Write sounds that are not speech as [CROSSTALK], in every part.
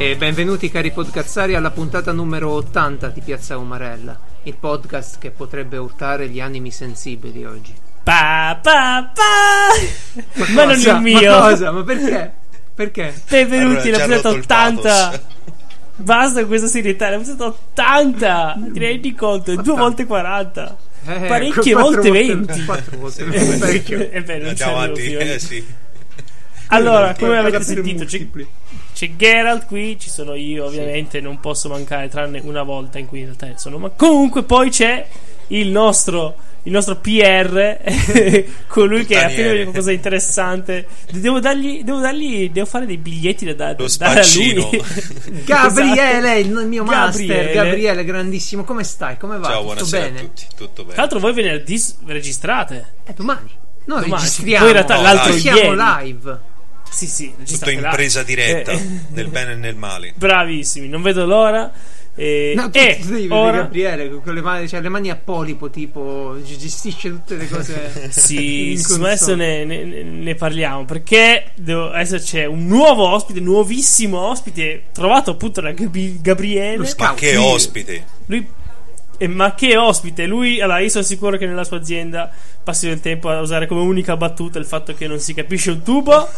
E benvenuti cari podcazzari alla puntata numero 80 di Piazza Umarella, il podcast che potrebbe urtare gli animi sensibili oggi. Pa, pa, pa. Ma, non cosa? il mio. Ma cosa? Ma perché? Perché? Benvenuti Allora, alla già puntata rotto il 80. pathos. Basta con questa serietà, la puntata 80. Ti rendi conto? Due volte 40. Eh, Parecchie quattro volte 20. [LAUGHS] Quattro volte Sì, 20. Parecchio. È vero, non Andiamo arrivo avanti, più. eh sì. Allora, come avete sentito, multipli. C'è Geralt qui, ci sono io, ovviamente non posso mancare, tranne una volta in cui in realtà sono. Ma comunque poi c'è il nostro, il nostro PR, [LAUGHS] colui che ha appena detto qualcosa di interessante. Devo dargli, devo dargli, devo fare dei biglietti da, da, dare a lui. [LAUGHS] Gabriele, Esatto. il mio master. Gabriele. Gabriele, grandissimo. Come stai? Come va? Ciao, Tutto buonasera bene? a tutti. Tutto bene. Tra l'altro, voi venerdì registrate. Eh, domani. Noi Domani. registriamo. Poi in realtà No, l'altro dai. siamo ieri. live. Sì, sì, Tutto registrate in là. presa diretta, Eh, nel bene e nel male. Bravissimi, non vedo l'ora. E, No, tu, e tu devi ora, Gabriele con le mani, cioè, le mani a polipo, tipo gestisce tutte le cose. [LAUGHS] Sì, [LAUGHS] adesso ne, ne- ne parliamo perché devo- adesso c'è un nuovo ospite, nuovissimo ospite, trovato appunto da Gabri- Gabriele. Lo Ma che ospite! Lui, eh, ma che ospite! Lui, allora, io sono sicuro che nella sua azienda passi del tempo a usare come unica battuta il fatto che non si capisce un tubo.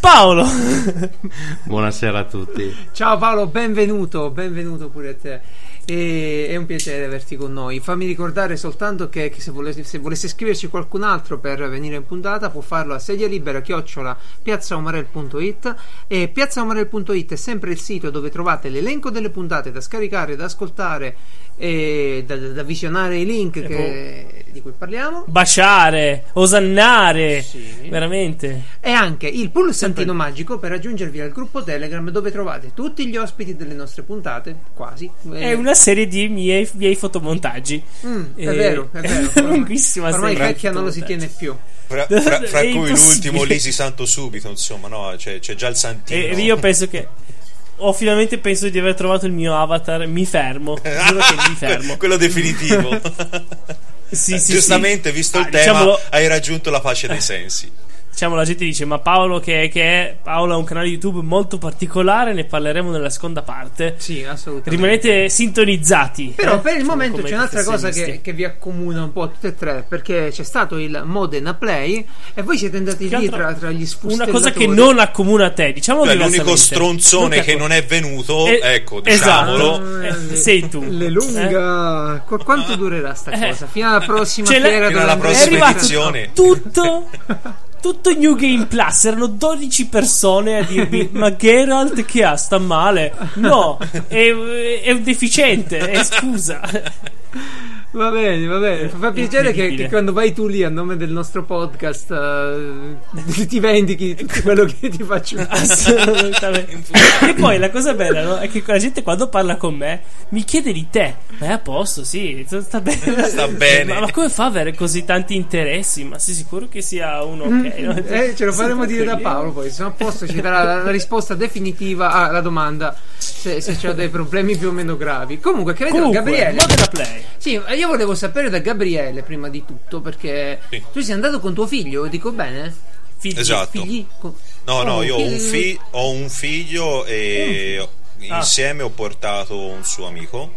Paolo, [LAUGHS] Buonasera a tutti. Ciao Paolo, benvenuto, benvenuto pure a te. E- è un piacere averti con noi. Fammi ricordare soltanto che, che se, volesse, se volesse scriverci qualcun altro per venire in puntata può farlo a sedia libera chiocciola piazzaomarel.it e piazzaomarel.it è sempre il sito dove trovate l'elenco delle puntate da scaricare, da ascoltare e da, da- da visionare i link che- di cui parliamo. baciare, osannare, Sì. veramente. E anche il pulsantino Sempre. magico per aggiungervi al gruppo Telegram dove trovate tutti gli ospiti delle nostre puntate, quasi. È Eh, una serie di miei, miei fotomontaggi. Mm, è Eh, vero, è vero. [LAUGHS] lunghissima Ormai vecchia non lo si tiene più. Fra, [LAUGHS] fra- fra cui l'ultimo Lisi Santo Subito, insomma, no, c'è, c'è già il Santino. E io penso che. Ho finalmente penso di aver trovato il mio avatar. Mi fermo. Giuro che mi [LAUGHS] fermo. Quello definitivo. [LAUGHS] Sì, sì, Giustamente, sì. visto Ah, il tema, diciamolo- hai raggiunto la pace dei sensi. Diciamo, la gente dice: Ma Paolo, che, che è Paolo ha un canale YouTube molto particolare, ne parleremo nella seconda parte. Sì, assolutamente. Rimanete sintonizzati. Però eh, per il momento c'è un'altra cosa che, che vi accomuna un po' tutte e tre, perché c'è stato il Modena Play e voi siete andati lì tra, tra gli Una sfustellatori. cosa che non accomuna te, diciamo Cioè, l'unico stronzone Non che non è venuto, Eh, ecco, esatto. diciamolo. Eh, le- sei tu. Le lunga. Qu- quanto durerà sta Eh. cosa? Fino alla prossima fiera Fino alla È prossima edizione. tutto [LAUGHS] tutto New Game Plus erano 12 persone a dirmi ma Geralt che ha? Sta male? No è, è un deficiente eh, scusa Va bene, va bene. Fa piacere che, che quando vai tu lì a nome del nostro podcast eh, [LAUGHS] ti vendichi tutto quello che ti faccio. assolutamente e poi la cosa bella no? è che la gente quando parla con me mi chiede di te ma è a posto sì sta bene Sta bene. ma, ma come fa ad avere così tanti interessi ma sei sicuro che sia uno ok no? Eh, ce lo faremo dire da Paolo poi. Se sono a posto ci darà la, la risposta definitiva alla domanda se, se c'ho dei problemi più o meno gravi. Comunque, che vedo comunque Gabriele. Modena Play Sì, io volevo sapere da Gabriele prima di tutto perché Sì. tu sei andato con tuo figlio, dico bene? figli Esatto. Figli? No, no, Oh, io ho un, fi- ho un figlio e Ah. insieme ho portato un suo amico.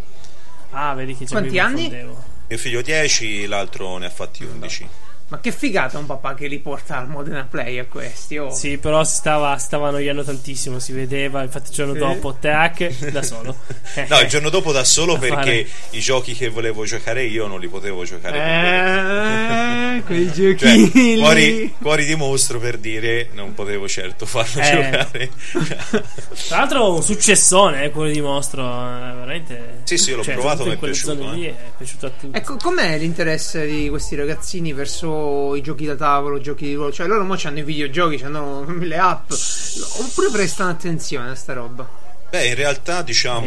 ah vedi che c'è Quanti anni? Mio figlio 10, l'altro ne ha fatti 11. Ma che figata un papà che li porta al Modena Play a questi. Oh. Sì, però si stava, stava annoiando tantissimo, si vedeva. Infatti, il giorno Sì. dopo, tac, da solo. [LAUGHS] No, il giorno dopo da solo [LAUGHS] Da perché fare. i giochi che volevo giocare io non li potevo giocare. Eh, [LAUGHS] quei Cioè, giochini. cuori, cuori di mostro per dire non potevo certo farlo Eh. giocare. Tra l'altro, un successone, eh, quello di mostro. eh, veramente. Sì, sì, l'ho Cioè, provato, mi è piaciuto, eh. lì è piaciuto a tutti. Ecco, com'è l'interesse di questi ragazzini verso i giochi da tavolo, giochi di ruolo? Cioè, loro mo hanno i videogiochi, hanno [LAUGHS] le app. Oppure prestano attenzione a sta roba? Beh, in realtà diciamo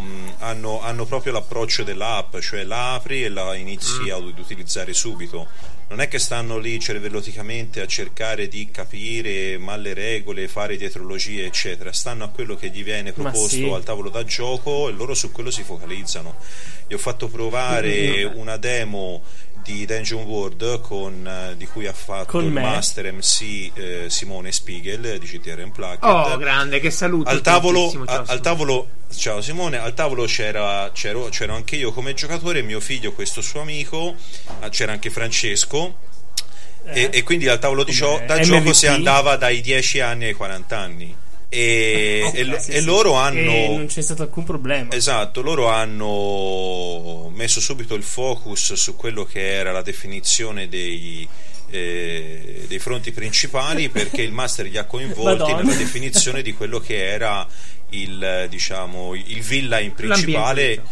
mh, hanno, hanno proprio l'approccio dell'app, cioè la apri e la inizi ad utilizzare subito. Non è che stanno lì cervelloticamente a cercare di capire ma le regole, fare dietrologie, eccetera. Stanno a quello che gli viene proposto sì. al tavolo da gioco e loro su quello si focalizzano. Gli ho fatto provare una demo di Dungeon World con, eh, di cui ha fatto Con il me. master MC eh, Simone Spiegel di GTR Unplugged. Oh, grande, che saluto. al tavolo, ciao, al tavolo ciao Simone al tavolo c'era, c'ero, c'ero anche io come giocatore mio figlio questo suo amico c'era anche Francesco e, e quindi al tavolo di gio- da gioco si andava dai 10 anni ai 40 anni e, e lo- Sì, e sì. loro hanno E non c'è stato alcun problema. Esatto, loro hanno messo subito il focus su quello che era la definizione dei, eh, dei fronti principali [LAUGHS] perché il master li ha coinvolti Madonna. nella definizione di quello che era il, diciamo, il villain principale.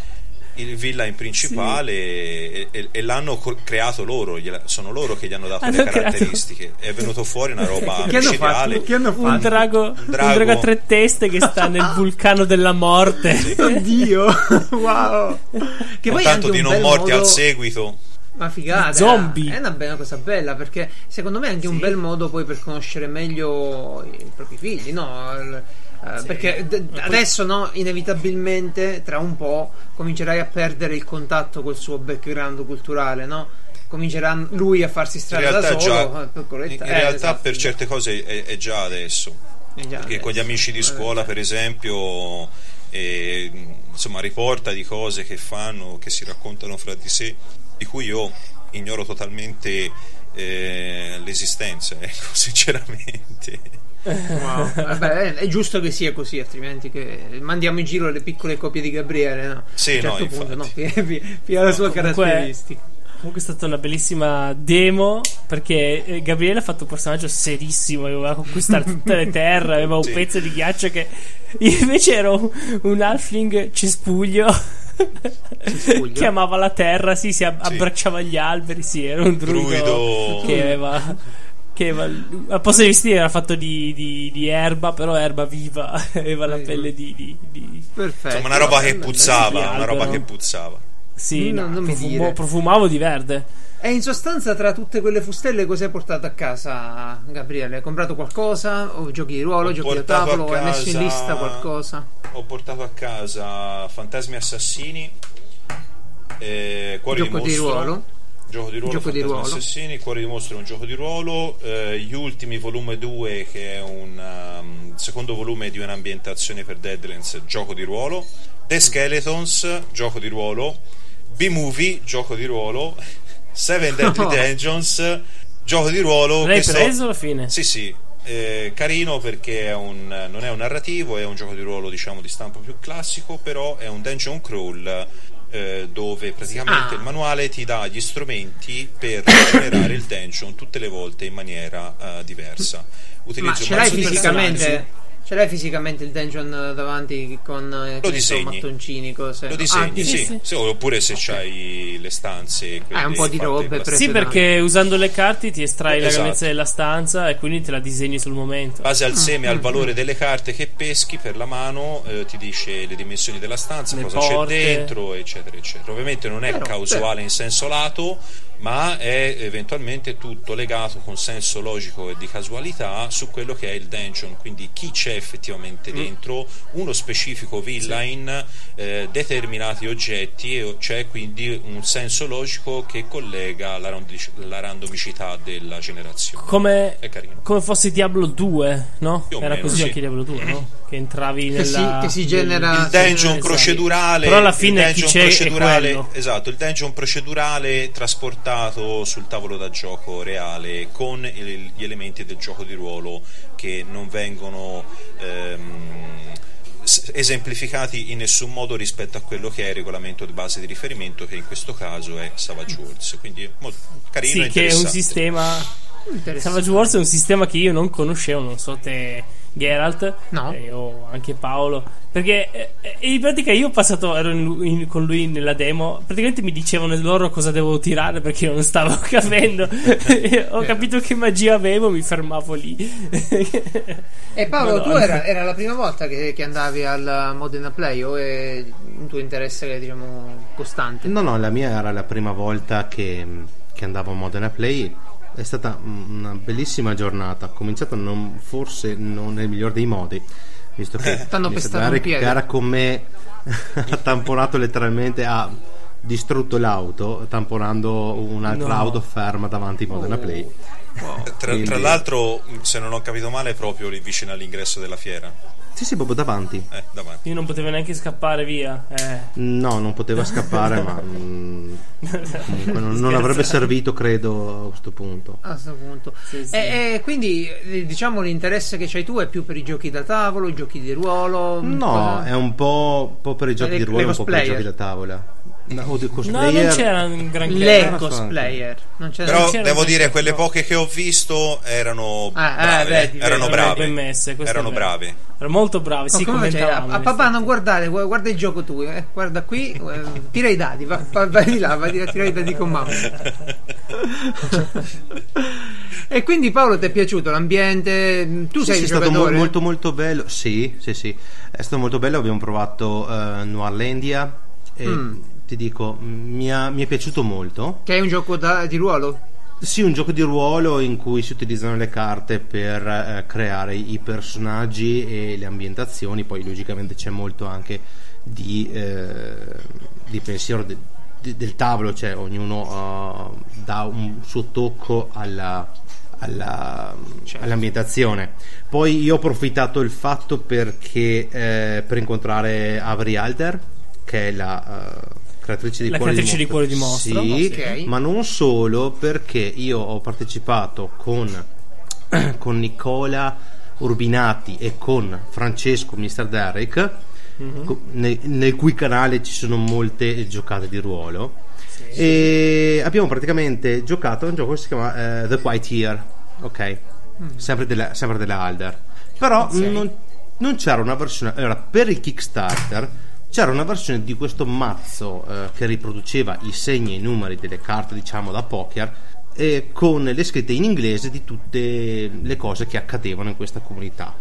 Il villain principale e, e- e l'hanno co- creato loro, gliela- sono loro che gli hanno dato Hanno le creato- caratteristiche. È venuto fuori una roba [LAUGHS] Che hanno micidiale. fatto? Che hanno Un fatto? drago, un drago. drago a tre teste che sta nel vulcano della morte. [LAUGHS] Oddio, [LAUGHS] wow. Che Con poi tanto anche di un non bel morti modo... al seguito. Ma figata, Zombie. è una bella cosa bella perché secondo me è anche un bel modo poi per conoscere meglio i propri figli, no? Eh, Perché d- poi- adesso no, inevitabilmente tra un po' comincerai a perdere il contatto col suo background culturale, no? Comincerà lui a farsi In strada da realtà, solo. già, eh, in, in piccoletta- eh, realtà esatto. per certe cose è, è già adesso. Eh, già, Perché con gli adesso. amici di scuola, per esempio, eh, insomma, riporta di cose che fanno, che si raccontano fra di sé, di cui io ignoro totalmente eh, l'esistenza, [LAUGHS] ecco, sinceramente. Wow. Vabbè, è giusto che sia così, altrimenti che mandiamo in giro le piccole copie di Gabriele, no? Sì, a un certo no, [LAUGHS] punto, no, infatti. pia, pia- pia la sua comunque- caratteristica. Comunque è stata una bellissima demo perché eh, Gabriele ha fatto un personaggio serissimo, aveva conquistato [LAUGHS] tutte le terre, aveva un Sì. pezzo di ghiaccio che [LAUGHS] io invece ero un, halfling cespuglio. Cespuglio? che amava la terra, sì, si ab- Sì. abbracciava gli alberi, sì, era un druido, Druido. che aveva che al posto di vestire era fatto di, di- di erba, però erba viva, [LAUGHS] aveva la pelle di, di- di- Perfetto. Insomma, una roba che puzzava, una roba che puzzava. sì, No, no, non mi profumo- dire. profumavo di verde. E in sostanza, tra tutte quelle fustelle, cosa hai portato a casa, Gabriele? Hai comprato qualcosa? O giochi di ruolo, Ho giochi da tavolo? Hai messo in casa- lista qualcosa? Ho portato a casa Fantasmi Assassini, eh, Cuori Gioco di di Mostro, ruolo? Gioco di ruolo, Gioco di ruolo. Assassini, Cuori di Mostro è un gioco di ruolo, eh, Gli Ultimi volume 2 che è un um, secondo volume di un'ambientazione per Deadlands, gioco di ruolo, The Skeletons, gioco di ruolo, B-Movie, gioco di ruolo, [LAUGHS] Seven Deadly No. [LAUGHS] Dungeons, gioco di ruolo L'hai preso alla fine? sì, sì, eh, carino perché è un, non è un narrativo, è un gioco di ruolo diciamo di stampo più classico, però è un dungeon crawl eh, dove praticamente Ah. il manuale ti dà gli strumenti per generare il dungeon tutte le volte in maniera eh, diversa. Ma Utilizzo ce un l'hai fisicamente? Ce l'hai fisicamente il dungeon eh, davanti con eh, che ne so, disegni. mattoncini, cose? Lo Ah, disegni, ti- sì, sì. Sì, oppure se c'hai le stanze. Ah, un po' di robe Sì, perché usando le carte ti estrai la Esatto. grandezza della stanza e quindi te la disegni sul momento. In base al seme e Mm, al valore delle carte che peschi per la mano eh, ti dice le dimensioni della stanza, Le cosa porte. c'è dentro, eccetera, eccetera. Ovviamente non è Però, causale in senso lato, ma è eventualmente tutto legato con senso logico e di casualità su quello che è il dungeon, quindi chi c'è effettivamente Mm. dentro, uno specifico villain, eh, determinati oggetti, e c'è quindi un senso logico che collega la, randomici- la randomicità della generazione. Come, È carino. come fosse Diablo 2, no? Era meno, così sì. anche Diablo 2, no? Che entravi Che nella... si- che si genera- il dungeon Esatto. procedurale Però alla fine il chi dungeon procedurale esatto il dungeon procedurale trasportato sul tavolo da gioco reale con il- gli elementi del gioco di ruolo che non vengono ehm, esemplificati in nessun modo rispetto a quello che è il regolamento di base di riferimento che in questo caso è Savage Worlds. Quindi molto carino e Sì, che è un sistema... Savage Wars è un sistema che io non conoscevo, non so te Geralt No. eh, o anche Paolo, perché eh, in pratica io ho passato, ero in- in- con lui nella demo, praticamente mi dicevano loro cosa devo tirare perché io non stavo [LAUGHS] capendo, ho capito che magia avevo, mi fermavo lì. E Paolo, tu Madonna. era, era la prima volta che, che andavi al Modena Play o è un tuo interesse, diciamo, costante? No, no, la mia era la prima volta che, che andavo a Modena Play. È stata una bellissima giornata. Ho cominciato non, forse non nel miglior dei modi, visto che T'hanno pestato piede. gara con me ha tamponato letteralmente a distrutto l'auto tamponando un'altra No. auto ferma davanti a Modena Oh. Play. [LAUGHS] Tra, Quindi- tra l'altro, se non ho capito male, è proprio lì vicino all'ingresso della fiera. Sì, sì, proprio davanti. Eh, davanti. Io non potevo neanche scappare via. Eh. No, non poteva [LAUGHS] scappare, ma mm, comunque non, non avrebbe servito, credo, a questo punto. A questo punto. Sì, sì. E, e quindi eh, diciamo l'interesse che c'hai tu è più per i giochi da tavolo, i giochi di ruolo. No, po'- è un po', un po' per i giochi Le- di ruolo, le un po' per i giochi da tavola. No, di No, cosplayer. non c'era un granché. le non so cosplayer. Non c'era Però c'era devo dire, quelle no. poche che ho visto erano Ah, eh, brave. vedi, erano vedi, brave. messe, erano brave. Erano molto bravi. Ma Sì, come a, a papà non guardare, gu- guarda il gioco tu, eh, guarda qui, eh, tira i dadi, va, va- vai di là, vai a tirare i dadi con mamma. [LAUGHS] e quindi Paolo ti è piaciuto l'ambiente? Tu Sì, sei sì, stato mo- molto molto bello. Sì, sì, sì. È stato molto bello. Abbiamo provato eh, Noirlandia e Mm. Ti dico, mi, ha- mi è piaciuto molto. Che è un gioco da- di ruolo? Sì, un gioco di ruolo in cui si utilizzano le carte per eh, creare i personaggi e le ambientazioni. Poi, logicamente, c'è molto anche di, eh, di pensiero de- de- del tavolo, cioè ognuno eh, dà un suo tocco alla, alla- all'ambientazione. Poi io ho approfittato il fatto perché eh, per incontrare Avery Alder, che è la eh, creatrice di La Cuore creatrice di Cuore di Mostro. Sì, ok. ma non solo perché io ho partecipato con, [CLEARS THROAT] con Nicola Urbinati e con Francesco Mr. Derrick Mhm. co- nel, nel cui canale ci sono molte giocate di ruolo e abbiamo praticamente giocato a un gioco che si chiama eh, The Quiet Year ok sempre, della, sempre della Alder però non, non c'era una versione allora per il Kickstarter c'era una versione di questo mazzo eh, che riproduceva i segni e i numeri delle carte diciamo da poker e con le scritte in inglese di tutte le cose che accadevano in questa comunità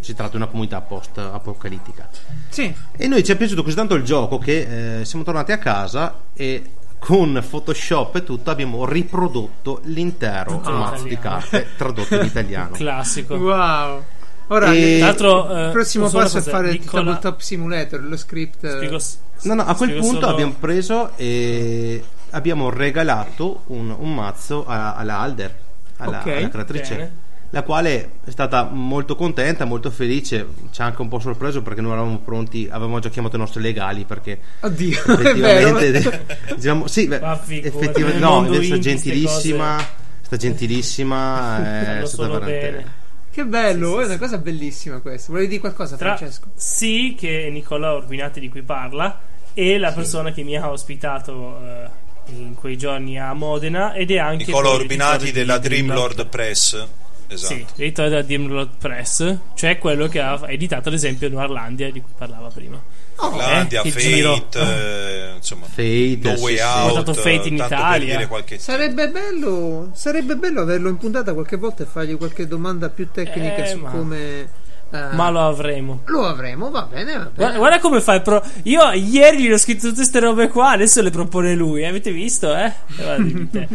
si tratta di una comunità post apocalittica Sì. e noi ci è piaciuto così tanto il gioco che eh, siamo tornati a casa e con Photoshop e tutto abbiamo riprodotto l'intero in mazzo di italiano. carte tradotto in italiano. [LAUGHS] Classico. Wow. Ora E- il eh, il prossimo passo è fare il Nicola- Tabletop Simulator, lo script. eh, Spiego s- No, no, a quel punto solo- abbiamo preso e abbiamo regalato un, un mazzo a- alla Alder, alla, Ok, alla creatrice. bene. La quale è stata molto contenta, molto felice, ci ha anche un po' sorpreso perché noi eravamo pronti, avevamo già chiamato i nostri legali perché Oddio, [LAUGHS] è vero. effettivamente [LAUGHS] diciamo, sì, beh, effettivamente no, invece gentilissima sta gentilissima [LAUGHS] è Fanno stata veramente bene. Che bello, è una cosa bellissima questa. Volevi dire qualcosa, Tra- Francesco? Sì, che è Nicola Urbinati di cui parla e la persona che mi ha ospitato eh, in quei giorni a Modena ed è anche Nicola l'editore della di Dreamlord Press. Esatto. Sì, l'editore della Dreamlord Press, cioè quello che ha editato ad esempio Noirlandia di cui parlava prima. Eh, che Fate, giro. eh, insomma, Fate, No Way sì. Out. Fate in Italia. qualche Sarebbe bello, sarebbe bello averlo in puntata qualche volta e fargli qualche domanda più tecnica Eh, su ma- come. Eh, Ma lo avremo. lo avremo, va bene, va bene. Guarda, guarda come fa il pro. Io ieri gli ho scritto tutte queste robe qua, adesso le propone lui. Avete visto, eh? Eh. [LAUGHS]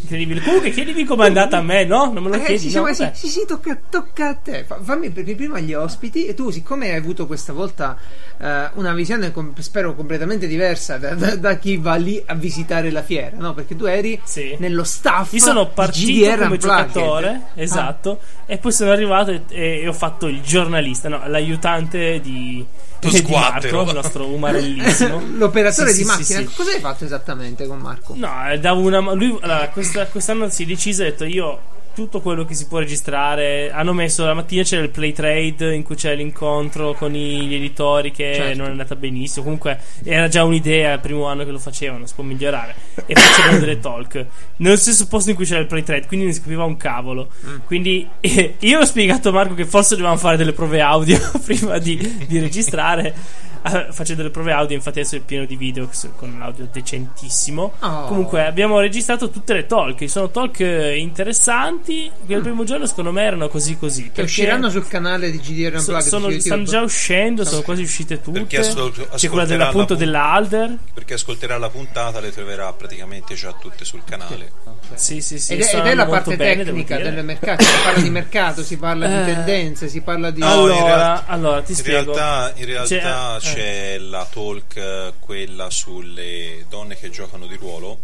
Incredibile. Comunque, chiedimi com'è andata a me, no? Non me lo Eh, chiedi, sì, no? sì, Vabbè. sì, sì, tocca, tocca a te. Fa- fammi prima gli ospiti e tu, siccome hai avuto questa volta eh, una visione, com- spero, completamente diversa da, da- da chi va lì a visitare la fiera, no? Perché tu eri Sì. nello staff Io sono partito GDR come Unplugged. giocatore, esatto, e poi sono arrivato e, e ho fatto il giornalista, no, l'aiutante di, di. Marco, il nostro umarellissimo. [LAUGHS] L'operatore Sì, di sì, macchina. sì. Cosa hai fatto esattamente con Marco? No, eh, davo una. Lui, allora, questa- quest'anno si è deciso e ha detto io. Tutto quello che si può registrare. Hanno messo la mattina c'era il play trade in cui c'è l'incontro con gli editori che Certo. non è andata benissimo. Comunque era già un'idea il primo anno che lo facevano, si può migliorare. E facevano delle talk. Nello stesso posto in cui c'era il play trade, quindi non si capiva un cavolo. Mm. Quindi eh, [LAUGHS] io ho spiegato a Marco che forse dovevamo fare delle prove audio [LAUGHS] prima di, di registrare. [LAUGHS] Faccio delle prove audio, infatti adesso è pieno di video con l'audio decentissimo. Oh. Comunque abbiamo registrato tutte le talk. Sono talk eh, interessanti. Che il primo giorno secondo me erano così così. Che usciranno sul canale di GDR so- sono- stanno già uscendo, sono quasi uscite tutte. Ascol- C'è quella ascolterà dell'appunto la- della Alder. Perché ascolterà la puntata, le troverà praticamente già tutte sul canale. Sì, sì, sì. Ed è, ed è la parte bene, tecnica del mercato. Si parla di [COUGHS] mercato, si parla di Eh. tendenze, si parla di. In allora, realtà- allora, ti In spiego. realtà, in realtà C'è- ci c'è la talk, eh, quella sulle donne che giocano di ruolo,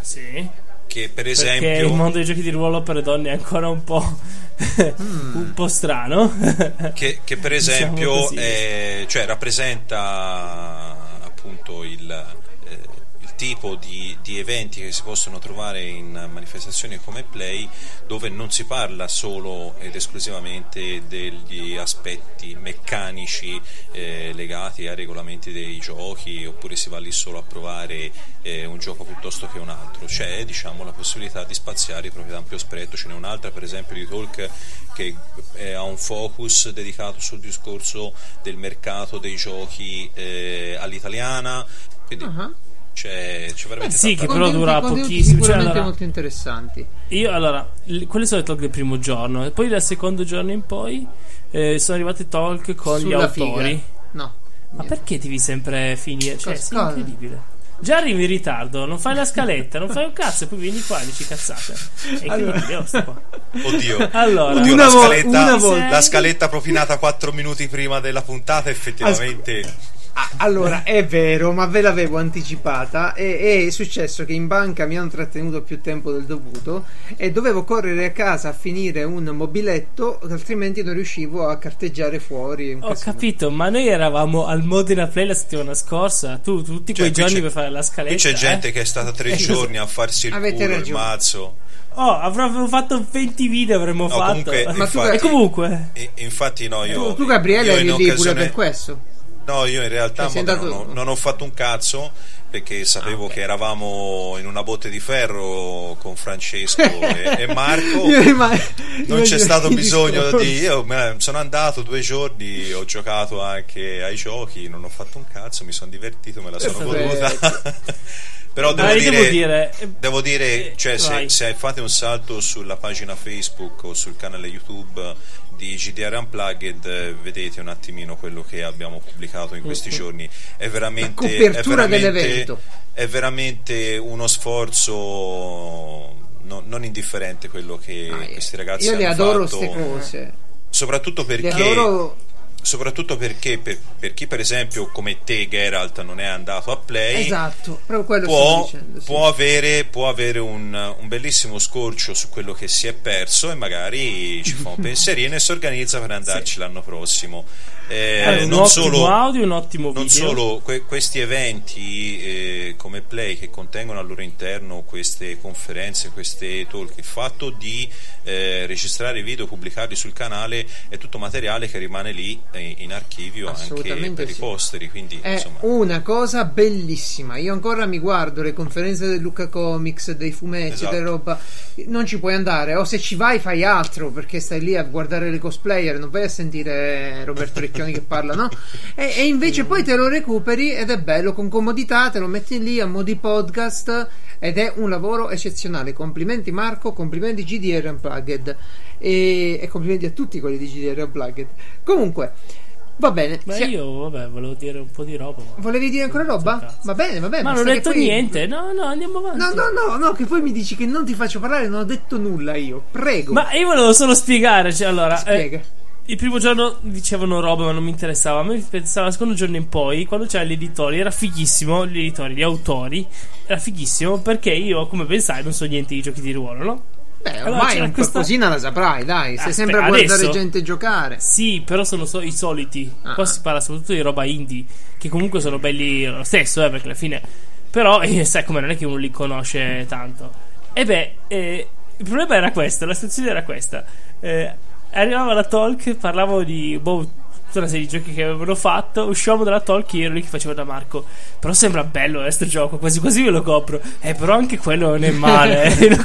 Sì. che per Perché esempio... il mondo dei giochi di ruolo per le donne è ancora un po'. [LAUGHS] un po' strano. [LAUGHS] che, che per Diciamo esempio così. è- cioè, rappresenta appunto il, eh, il tipo di, di eventi che si possono trovare in manifestazioni come Play dove non si parla solo ed esclusivamente degli aspetti meccanici eh, legati ai regolamenti dei giochi oppure si va lì solo a provare eh, un gioco piuttosto che un altro. C'è diciamo la possibilità di spaziare proprio da ampio spettro ce n'è un'altra per esempio di talk che eh, ha un focus dedicato sul discorso del mercato dei giochi eh, all'italiana. Quindi Ah. C'è, c'è veramente Eh sì, che però dura pochissimo, cioè, Sicuramente allora- molto interessanti. Io allora, l- quelle sono le talk del primo giorno, e poi dal secondo giorno in poi eh, sono arrivate talk con gli Sulla autori. figa. No. Ma perché devi sempre finire? Cioè, sì, cosa? incredibile. Già arrivi in ritardo, non fai la scaletta, non fai un cazzo, e poi vieni qua e dici cazzate. È incredibile, oh, sto qua. Oddio, Allora, Oddio, Una la, scaletta, una volta. la scaletta propinata 4 minuti prima della puntata effettivamente Ah, allora, è vero, ma ve l'avevo anticipata. E è successo che in banca mi hanno trattenuto più tempo del dovuto e dovevo correre a casa a finire un mobiletto, altrimenti non riuscivo a carteggiare fuori. Ho casino. capito, ma noi eravamo al Modena Play la settimana scorsa. Tu tutti Cioè, quei giorni per fare la scaletta. Qui c'è gente eh? che è stata tre Eh, giorni a farsi il Avete culo, il mazzo. Oh, avremmo fatto 20 video avremmo No, fatto. comunque, Ma tu- infatti, E comunque, e- infatti no, io, Tu, tu, Gabriele, eri lì pure per questo. No, io in realtà Cioè, vabbè, andato- non, ho, non ho fatto un cazzo perché sapevo Ah, ok. che eravamo in una botte di ferro con Francesco [LAUGHS] e, e Marco. Io rimane- Non io c'è stato bisogno discorso. di. Io me- sono andato due giorni, ho giocato anche ai giochi, non ho fatto un cazzo, mi sono divertito, me la sono Perfetto. goduta. [LAUGHS] Però devo Ah, dire, devo dire, eh, devo dire, cioè, se, se fate un salto sulla pagina Facebook o sul canale YouTube di GDR Unplugged, eh, vedete un attimino quello che abbiamo pubblicato in questi giorni. È veramente, è veramente- dell'evento. È veramente uno sforzo no- non indifferente quello che Ah, questi ragazzi Io le hanno adoro fatto. queste cose. Soprattutto perché. Soprattutto perché per, per chi per esempio come te Geralt non è andato a Play Esatto, proprio quello può, sto dicendo. sì. può avere, può avere un, un bellissimo scorcio su quello che si è perso e magari ci fa un [LAUGHS] pensierino e si organizza per andarci l'anno prossimo Eh, allora, un non ottimo solo audio, un ottimo non video. solo que- questi eventi eh, come Play che contengono al loro interno queste conferenze, queste talk, il fatto di eh, registrare video, pubblicarli sul canale è tutto materiale che rimane lì in archivio anche per i sì. posteri, quindi È insomma una cosa bellissima. Io ancora mi guardo le conferenze del Luca Comics, dei fumetti, Esatto. della roba. Non ci puoi andare, o se ci vai fai altro perché stai lì a guardare le cosplayer, non vai a sentire Roberto Recchioni che parla, no? E, e invece poi te lo recuperi ed è bello con comodità, te lo metti lì a mo' di podcast ed è un lavoro eccezionale. Complimenti Marco, complimenti GDR Unplugged e, e complimenti a tutti quelli di GDR Unplugged. Comunque, va bene. Ma sia- io, vabbè, volevo dire un po' di roba. Volevi dire ancora roba? Va bene, va bene. Ma non ho detto poi- niente. No, no, andiamo avanti. No, no, no, no, che poi mi dici che non ti faccio parlare, non ho detto nulla io. Prego. Ma io volevo solo spiegare. Cioè, allora, eh, Spiega. Il primo giorno dicevano roba, ma non mi interessava. A me pensava il secondo giorno in poi, quando c'era gli editori, era fighissimo. Gli editori, gli autori, era fighissimo perché io, come pensai, non so niente di giochi di ruolo, no? Beh, allora ormai c'era un questa- qualcosina la saprai, dai. Sei Aspetta, sempre a guardare adesso? gente giocare. Sì, però sono so- i soliti. Ah. Qua si parla soprattutto di roba indie, che comunque sono belli lo stesso, eh, perché alla fine. Però, [LAUGHS] eh, sai come non è che uno li conosce tanto. E beh, eh, il problema era questo, la situazione era questa. Eh, arrivava la talk, parlavo di boh, tutta una serie di giochi che avevano fatto, uscivamo dalla talk e ero lì che facevo da Marco. Però sembra bello questo gioco, quasi quasi me lo compro. Eh, però anche quello non è male. [LAUGHS] [LAUGHS] eh,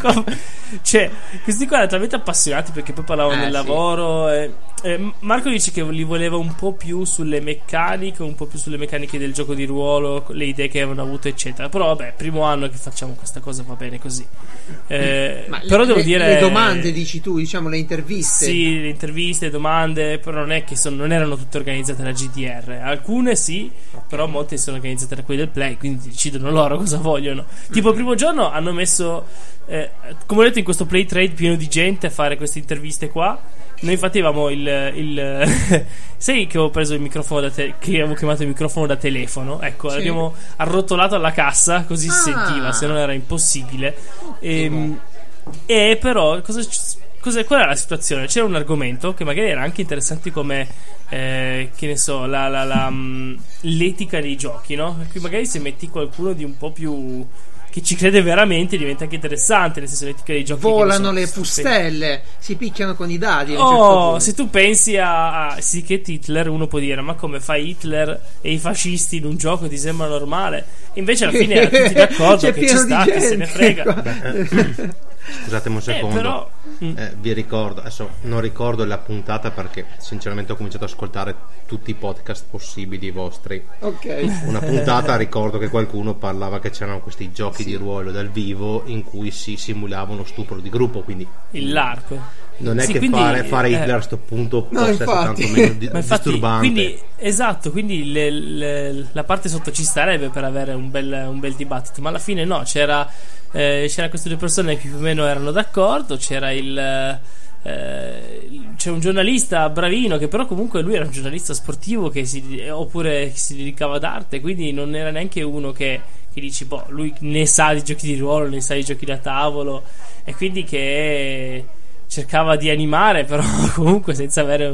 cioè, questi qua erano talmente appassionati perché poi parlavano Eh, del sì. lavoro. e- e Marco dice che li voleva un po' più sulle meccaniche, un po' più sulle meccaniche del gioco di ruolo, le idee che avevano avuto, eccetera. Però vabbè, primo anno che facciamo questa cosa va bene così. Eh, Ma però le, devo dire. Le domande, dici tu, diciamo le interviste. Sì, le interviste, le domande, però non è che sono- non erano tutte organizzate da GDR. Alcune sì, però molte sono organizzate da quelli del Play, quindi decidono loro [LAUGHS] cosa vogliono. Tipo, il primo giorno hanno messo, eh, come ho detto, in questo Play Trade pieno di gente a fare queste interviste qua. Noi infatti avevamo il, il [LAUGHS] sai che ho preso il microfono da te- che avevo chiamato il microfono da telefono, ecco, Sì. l'abbiamo arrotolato alla cassa così si Ah. sentiva, se no era impossibile. Ehm, E, però cosa, cosa- qual era la situazione? C'era un argomento che magari era anche interessante come eh, che ne so, la, la- la, mm, l'etica dei giochi, no? Qui magari se metti qualcuno di un po' più che ci crede veramente diventa anche interessante, nel senso l'etica dei giochi Volano so, le pustelle, si picchiano con i dadi. certo Oh, punto. se tu pensi a, a Sicket Hitler, uno può dire: Ma come fa Hitler e i fascisti in un gioco ti sembra normale? Invece alla fine erano [LAUGHS] tutti d'accordo C'è che ci sta, che se ne frega. [CLEARS THROAT] [CLEARS THROAT] qua. Scusatemi un Eh, secondo. però. mm, Eh, vi ricordo, adesso non ricordo la puntata perché sinceramente ho cominciato ad ascoltare tutti i podcast possibili vostri. ok. Una puntata [LAUGHS] ricordo che qualcuno parlava che c'erano questi giochi di ruolo dal vivo in cui si simulava uno stupro di gruppo, quindi il larco. Non è Sì, che quindi, fare, fare eh, Hitler a sto punto No, possa essere infatti. tanto meno di- [LAUGHS] Ma infatti, disturbante. quindi, esatto, quindi le- le- la parte sotto ci starebbe per avere un bel, un bel dibattito, ma alla fine no, c'era, eh, c'era queste due persone che più o meno erano d'accordo, c'era il... eh, c'è un giornalista bravino che però comunque lui era un giornalista sportivo che si, oppure che si dedicava ad arte quindi non era neanche uno che, che dici boh lui ne sa di giochi di ruolo ne sa di giochi da tavolo e quindi che cercava di animare però [LAUGHS] comunque senza avere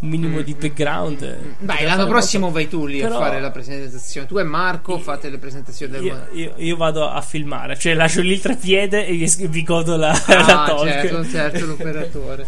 un minimo di background Dai, l'anno prossimo molto- vai tu lì Però- a fare la presentazione. Tu e Marco fate le presentazioni del io, io- io vado a filmare cioè lascio lì il trepiede e vi- godo la, [LAUGHS] la Ah, talk certo, certo, l'operatore.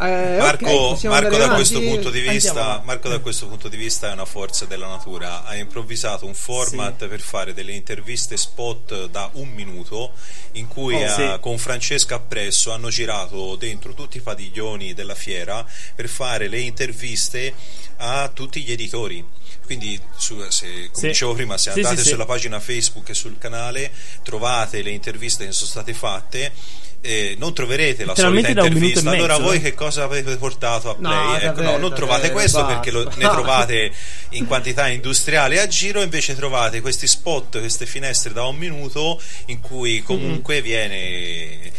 Eh, Marco, ok, possiamo Marco da avanti? questo punto di Andiamo vista. Marco da questo punto di vista è una forza della natura. Ha improvvisato un format per fare delle interviste spot da un minuto in cui Oh, eh, sì. con Francesca Appresso hanno girato dentro tutti i padiglioni della fiera per fare le interviste a tutti gli editori. Quindi, su- se, come Sì. dicevo prima, se Sì, andate sì, sì. sulla pagina Facebook e sul canale trovate le interviste che sono state fatte. Eh, non troverete la solita intervista. Allora, mezzo, voi eh. che cosa avete portato a No, Play? ecco, davvero, no, non trovate davvero, questo basta. perché lo- ne trovate in quantità industriale a giro, invece trovate questi spot, queste finestre da un minuto in cui comunque viene, eh, vie-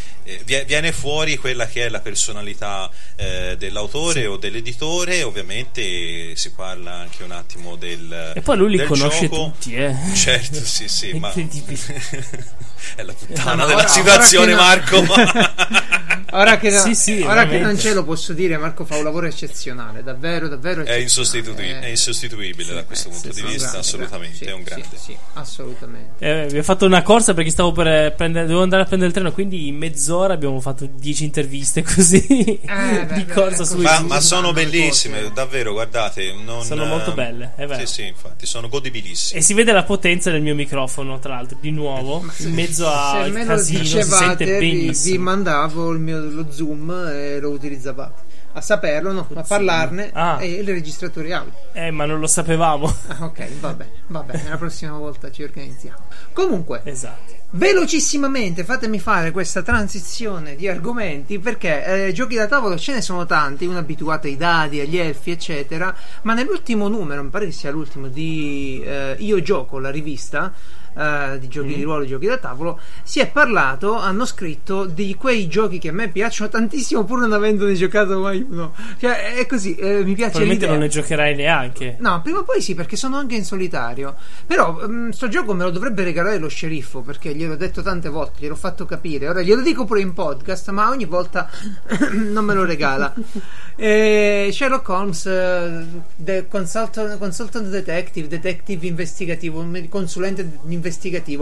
viene fuori quella che è la personalità eh, dell'autore o dell'editore. Ovviamente si parla anche un attimo del. e poi lui li conosce gioco. tutti eh Certo, sì, sì, [LAUGHS] ma Incredibile. [LAUGHS] è la puttana No, della ora- situazione, ora Marco. [LAUGHS] Ora che, Sì, sì, ora che veramente. non ce lo posso dire, Marco fa un lavoro eccezionale, davvero, davvero È, eccezionale. insostituibile, è Eh, insostituibile da questo eh, punto sì, di sì, vista, grande, assolutamente, è un sì, grande. Sì, sì, assolutamente. Eh, abbiamo fatto una corsa perché stavo per prendere, dovevo andare a prendere il treno, quindi in mezz'ora abbiamo fatto 10 interviste [LAUGHS] così beh, di beh, corsa così. sui Ma, ma sono bellissime, davvero, guardate. non- Sono molto ehm, belle, è vero. Sì, sì, infatti, sono godibilissime. E si vede la potenza del mio microfono, tra l'altro, di nuovo, in mezzo al Se me lo casino, si sente dicevate, vi, vi benissimo. mandavo il mio, lo zoom e lo utilizzavate. A saperlo, no, a parlarne Ah. e il registratore audio. Eh, ma non lo sapevamo. Ah, ok, vabbè, vabbè, la prossima volta ci organizziamo. Comunque, esatto. Velocissimamente fatemi fare questa transizione di argomenti perché eh, giochi da tavolo ce ne sono tanti, uno abituato ai dadi, agli elfi, eccetera. Ma nell'ultimo numero, mi pare che sia l'ultimo di eh, Io Gioco, la rivista eh, di giochi di ruolo, giochi da tavolo, si è parlato, hanno scritto di quei giochi che a me piacciono tantissimo pur non avendone giocato mai uno. Cioè, è così, eh, mi piace Probabilmente l'idea. non ne giocherai neanche. No, prima o poi sì, perché sono anche in solitario. Però mm, sto gioco me lo dovrebbe regalare lo sceriffo, perché gliel'ho detto tante volte, gliel'ho fatto capire. Ora glielo dico pure in podcast, ma ogni volta [COUGHS] non me lo regala. Eh, Sherlock Holmes, eh, the consultant, consultant detective, detective investigativo, consulente investigativo,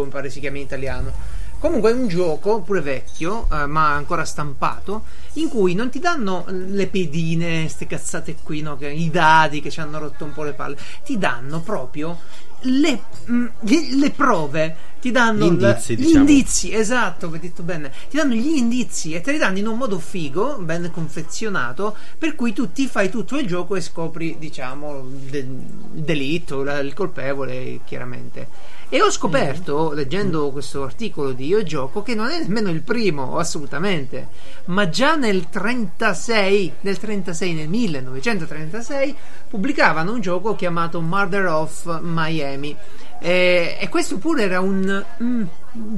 mi pare si chiama in italiano. Comunque è un gioco, pure vecchio, eh, ma ancora stampato, in cui non ti danno le pedine, ste cazzate qui, no, che- i dadi che ci hanno rotto un po' le palle, ti danno proprio le, mm, gli- le prove, ti danno Gli indizi, gli diciamo. indizi, esatto, ho detto bene, ti danno gli indizi e te li danno in un modo figo, ben confezionato, per cui tu ti fai tutto il gioco e scopri, diciamo, de- il delitto, la- il colpevole, chiaramente. E ho scoperto, leggendo questo articolo di Io Gioco, che non è nemmeno il primo, assolutamente, ma già nel 36, nel 36, nel 1936, pubblicavano un gioco chiamato Murder of Miami. E, e questo pure era un mm,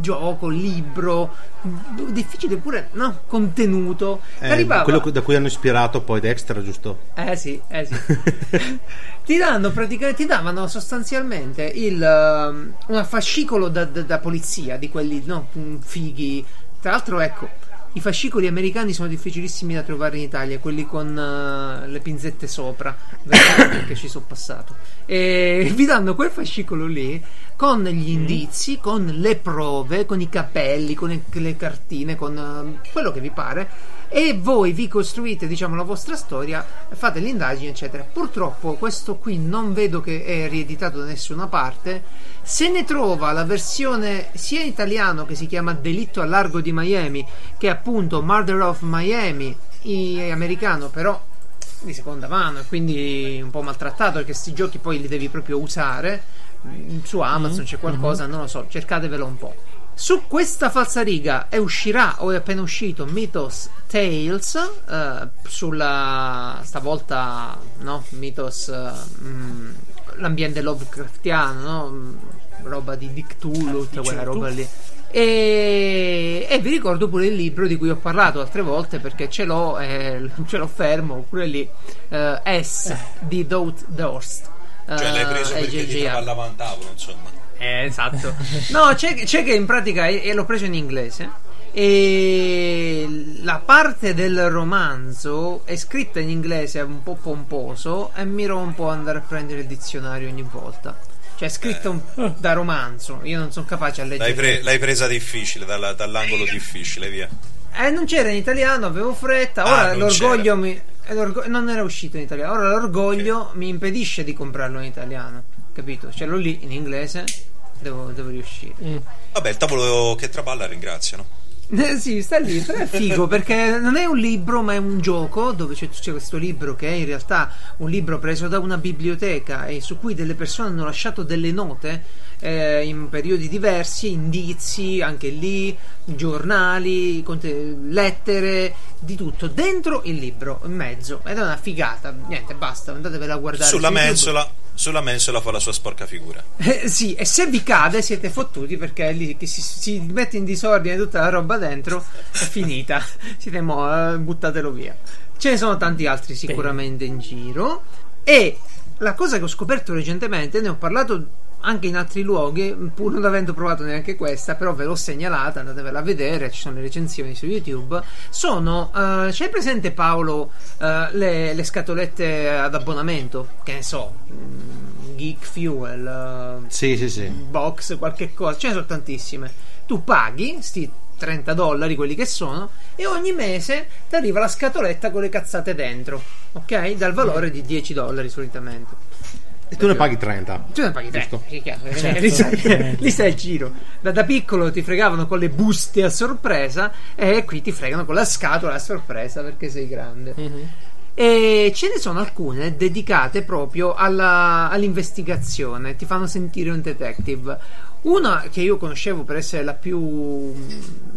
gioco, libro, mm, difficile pure, no? Contenuto. Eh, Arrivava- quello da cui hanno ispirato poi Dexter, giusto? eh sì, eh sì. [LAUGHS] ti danno praticamente, ti davano sostanzialmente il, um, un fascicolo da, da- da polizia di quelli no, fighi. Tra l'altro, ecco, i fascicoli americani sono difficilissimi da trovare in Italia, quelli con uh, le pinzette sopra, perché ci sono passato. E [LAUGHS] vi danno quel fascicolo lì con gli indizi, con le prove, con i capelli, con le, le cartine, con uh, quello che vi pare e voi vi costruite diciamo la vostra storia fate le indagini eccetera. Purtroppo questo qui non vedo che è rieditato da nessuna parte. Se ne trova la versione sia in italiano che si chiama Delitto a largo di Miami che appunto Murder of Miami in americano però di seconda mano e quindi un po' maltrattato perché questi giochi poi li devi proprio usare. Su Amazon c'è qualcosa non lo so cercatevelo un po' Su questa falsariga è uscirà o è appena uscito Mythos Tales eh, sulla stavolta no Mythos eh, mm, l'ambiente Lovecraftiano no? Mm, roba di Dictulu tutta quella Cthulhu. roba lì e, e vi ricordo pure il libro di cui ho parlato altre volte perché ce l'ho eh, [LAUGHS] ce l'ho fermo pure lì eh, S di Doubt Dorst Cioè l'hai preso eh, perché ti J.J. trova al tavolo, insomma. Eh, esatto. [LAUGHS] No, c'è, c'è che in pratica, e e l'ho preso in inglese, e la parte del romanzo è scritta in inglese è un po' pomposo e mi rompo andare a prendere il dizionario ogni volta. Cioè è scritto un- da romanzo, io non sono capace a leggere. L'hai, pre- l'hai presa difficile, dalla- dall'angolo difficile, via. Eh, non c'era in italiano, avevo fretta. Ah, Ora non l'orgoglio mi. eh, l'orgo- non era uscito in italiano. Ora l'orgoglio mi impedisce di comprarlo in italiano. Capito? Ce l'ho lì in inglese. Devo, devo riuscire. Vabbè, il tavolo che traballa ringrazia, no? Eh, sì, sta lì, però è figo perché non è un libro ma è un gioco dove c'è, c'è questo libro che è in realtà un libro preso da una biblioteca e su cui delle persone hanno lasciato delle note eh, in periodi diversi, indizi anche lì, giornali, conte- lettere, di tutto dentro il libro, in mezzo ed è una figata, niente basta, andatevela a guardare Sulla su YouTube. Sulla mensola fa la sua sporca figura. Eh, sì, e se vi cade siete fottuti perché è lì che si, si mette in disordine tutta la roba dentro, è finita. [LAUGHS] siete mo, eh, buttatelo via. Ce ne sono tanti altri sicuramente in giro. E la cosa che ho scoperto recentemente, ne ho parlato anche in altri luoghi, pur non avendo provato neanche questa, però ve l'ho segnalata, andatevela a vedere, ci sono le recensioni su YouTube. Sono, eh, c'è presente Paolo eh, le, le scatolette ad abbonamento? Che ne so, mm, Geek Fuel, eh, Sì, sì, sì. box, qualche cosa, ce ne sono tantissime. Tu paghi sti 30 dollari, quelli che sono, e ogni mese ti arriva la scatoletta con le cazzate dentro, ok? Dal valore di 10 dollari solitamente. E tu ne paghi 30. Tu ne paghi te, Giusto. che cazzo, eh, Certo, lì, stai, ovviamente. [LAUGHS] lì stai al giro. Da, da piccolo ti fregavano con le buste a sorpresa e qui ti fregano con la scatola a sorpresa perché sei grande. E ce ne sono alcune dedicate proprio alla- all'investigazione, ti fanno sentire un detective. Una che io conoscevo per essere la più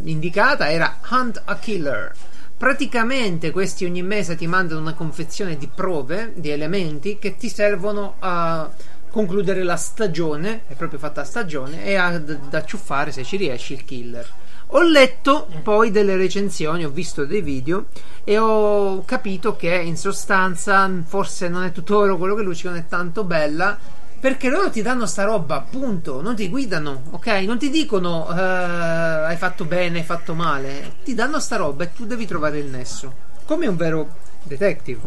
indicata era Hunt a Killer. Praticamente questi ogni mese ti mandano una confezione di prove, di elementi che ti servono a concludere la stagione, è proprio fatta la stagione, e ad acciuffare se ci riesci il killer. Ho letto poi delle recensioni, ho visto dei video e ho capito che in sostanza forse non è tutto oro quello che luce, non è tanto bella. Perché loro ti danno sta roba, appunto, non ti guidano, ok? Non ti dicono eh, hai fatto bene, hai fatto male. Ti danno sta roba e tu devi trovare il nesso. Come un vero detective.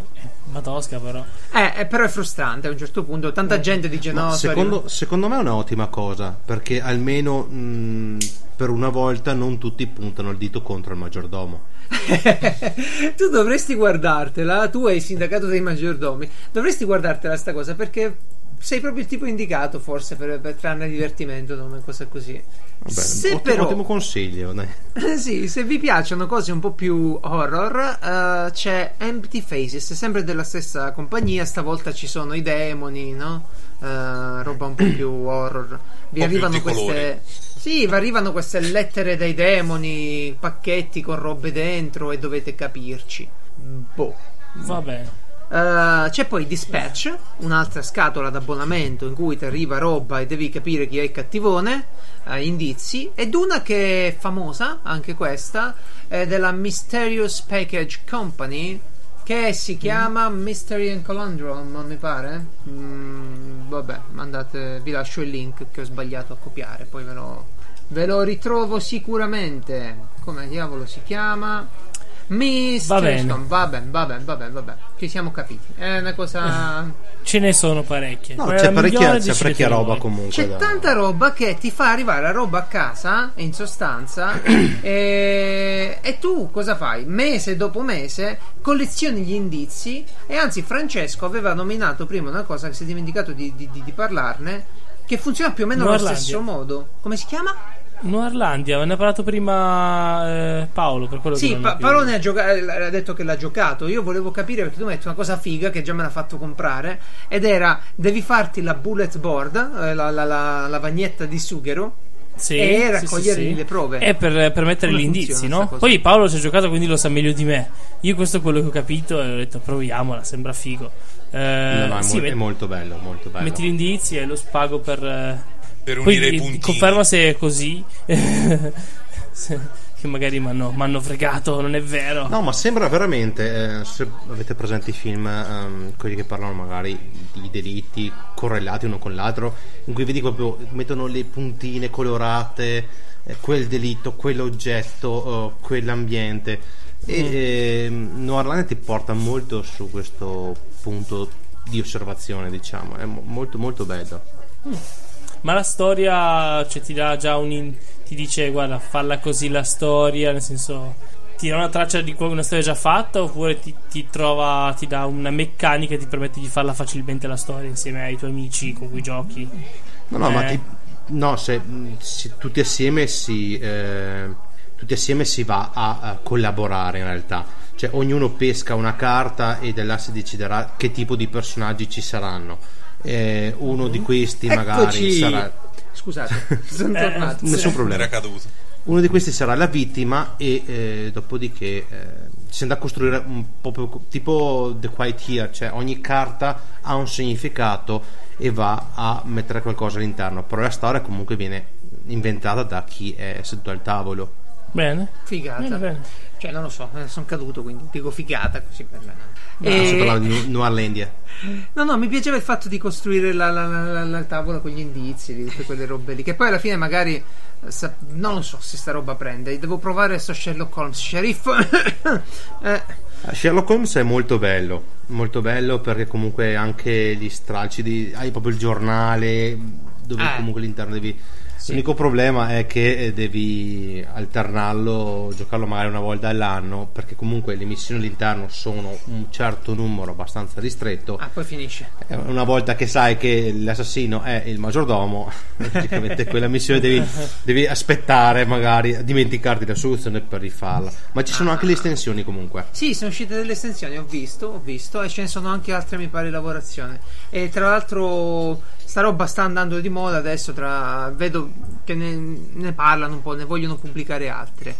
Ma tosca però. Eh, eh, però è frustrante a un certo punto. Tanta gente dice no. Ma sto secondo, secondo me è un'ottima cosa, perché almeno mh, per una volta non tutti puntano il dito contro il maggiordomo. [LAUGHS] tu dovresti guardartela, tu hai il sindacato dei maggiordomi, dovresti guardartela sta cosa perché sei proprio il tipo indicato forse per, per trarne divertimento, no? una cosa così. Vabbè, Se ottimo, però ottimo consiglio. [LAUGHS] sì, se vi piacciono cose un po' più horror, eh, c'è Empty Faces, sempre della stessa compagnia, stavolta ci sono i demoni, no? Eh, roba un po' più horror. Vi arrivano queste. Sì, vi arrivano queste lettere dai demoni, pacchetti con robe dentro e dovete capirci. Boh. Va bene. Uh, c'è poi Dispatch, un'altra scatola d'abbonamento in cui ti arriva roba e devi capire chi è il cattivone, uh, indizi, ed una che è famosa, anche questa, è della Mysterious Package Company, che si chiama mm. Mystery and Conundrum, mi pare. Mm, vabbè, mandate, vi lascio il link che ho sbagliato a copiare, poi ve lo, ve lo ritrovo sicuramente. Come diavolo si chiama? Miss Va bene. va bene, va bene, va bene, va bene. Ci siamo capiti. È una cosa. [LAUGHS] Ce ne sono parecchie. No, c'è parecchia, c'è parecchia roba voi. comunque. C'è da- tanta roba che ti fa arrivare la roba a casa, in sostanza, [CLEARS THROAT] e, e tu cosa fai? Mese dopo mese collezioni gli indizi e anzi Francesco aveva nominato prima una cosa che si è dimenticato di, di- di- di parlarne, che funziona più o meno allo Noirlandia. stesso modo. Come si chiama? Noirlandia, ne ha parlato prima eh, Paolo. Per quello che Sì, non pa- Paolo ne ha, gioca- eh, ha detto che l'ha giocato. Io volevo capire perché tu mi hai detto una cosa figa che già me l'ha fatto comprare. Ed era: devi farti la bullet board, eh, la, la- la- la vagnetta di sughero. Sì, e raccogliere sì, sì. le prove. È per, per mettere Come gli indizi, no? Poi Paolo ci ha giocato, quindi lo sa meglio di me. Io questo è quello che ho capito e ho detto proviamola, sembra figo. Eh, No, no, è, met- è molto bello, molto bello. metti gli indizi e lo spago per... Per Poi unire i di- puntini. conferma se è così. [LAUGHS] Se- che magari mi hanno fregato, non è vero. No, ma sembra veramente, eh, se avete presente i film, ehm, quelli che parlano magari di delitti correlati uno con l'altro, in cui vedi proprio, mettono le puntine colorate, eh, quel delitto, quell'oggetto, eh, quell'ambiente. E ehm, Noirlandia ti porta molto su questo punto di osservazione, diciamo, è mo- molto molto bello. Ma la storia, cioè, ti dà già un. in- ti dice, guarda, falla così la storia, nel senso. Ti dà una traccia di una storia già fatta, oppure ti, ti trova, ti dà una meccanica che ti permette di farla facilmente la storia insieme ai tuoi amici con cui giochi. No, no, ma Eh. ti- no, se, se tutti assieme si eh, tutti assieme si va a, a collaborare in realtà. Cioè ognuno pesca una carta e da là si deciderà che tipo di personaggi ci saranno. Eh, uno di questi magari Eccoci. sarà Scusate, [LAUGHS] sono Eh, tornato. nessun problema. Era caduto. Uno di questi sarà la vittima e eh, dopodiché eh, si andrà a costruire un po' più- tipo The Quiet Here, cioè ogni carta ha un significato e va a mettere qualcosa all'interno, però la storia comunque viene inventata da chi è seduto al tavolo. Bene. Figata. Bene, bene. Cioè, non lo so, sono caduto, quindi dico figata così per Ah, E- sto parlando di Noirlandia. No, no, mi piaceva il fatto di costruire la, la- la- la- la tavola con gli indizi, di tutte quelle robe lì. Che poi alla fine magari. eh, sa- non lo so se sta roba prende. Devo provare sto Sherlock Holmes. Sheriff. [LAUGHS] eh, Ah, Sherlock Holmes è molto bello, molto bello perché comunque anche gli stralci di... hai proprio il giornale dove Eh. comunque all'interno devi... L'unico problema è che eh, devi alternarlo, giocarlo magari una volta all'anno perché comunque le missioni all'interno sono un certo numero abbastanza ristretto. ah, poi finisce. Eh, Una volta che sai che l'assassino è il maggiordomo, [LAUGHS] logicamente quella missione devi, [LAUGHS] devi aspettare magari, dimenticarti la soluzione per rifarla. Ma ci sono anche le estensioni comunque. Sì, sono uscite delle estensioni, ho visto, ho visto, e ce ne sono anche altre, mi pare, in lavorazione. E tra l'altro, sta roba sta andando di moda adesso. Tra, vedo che ne, ne parlano un po', ne vogliono pubblicare altre.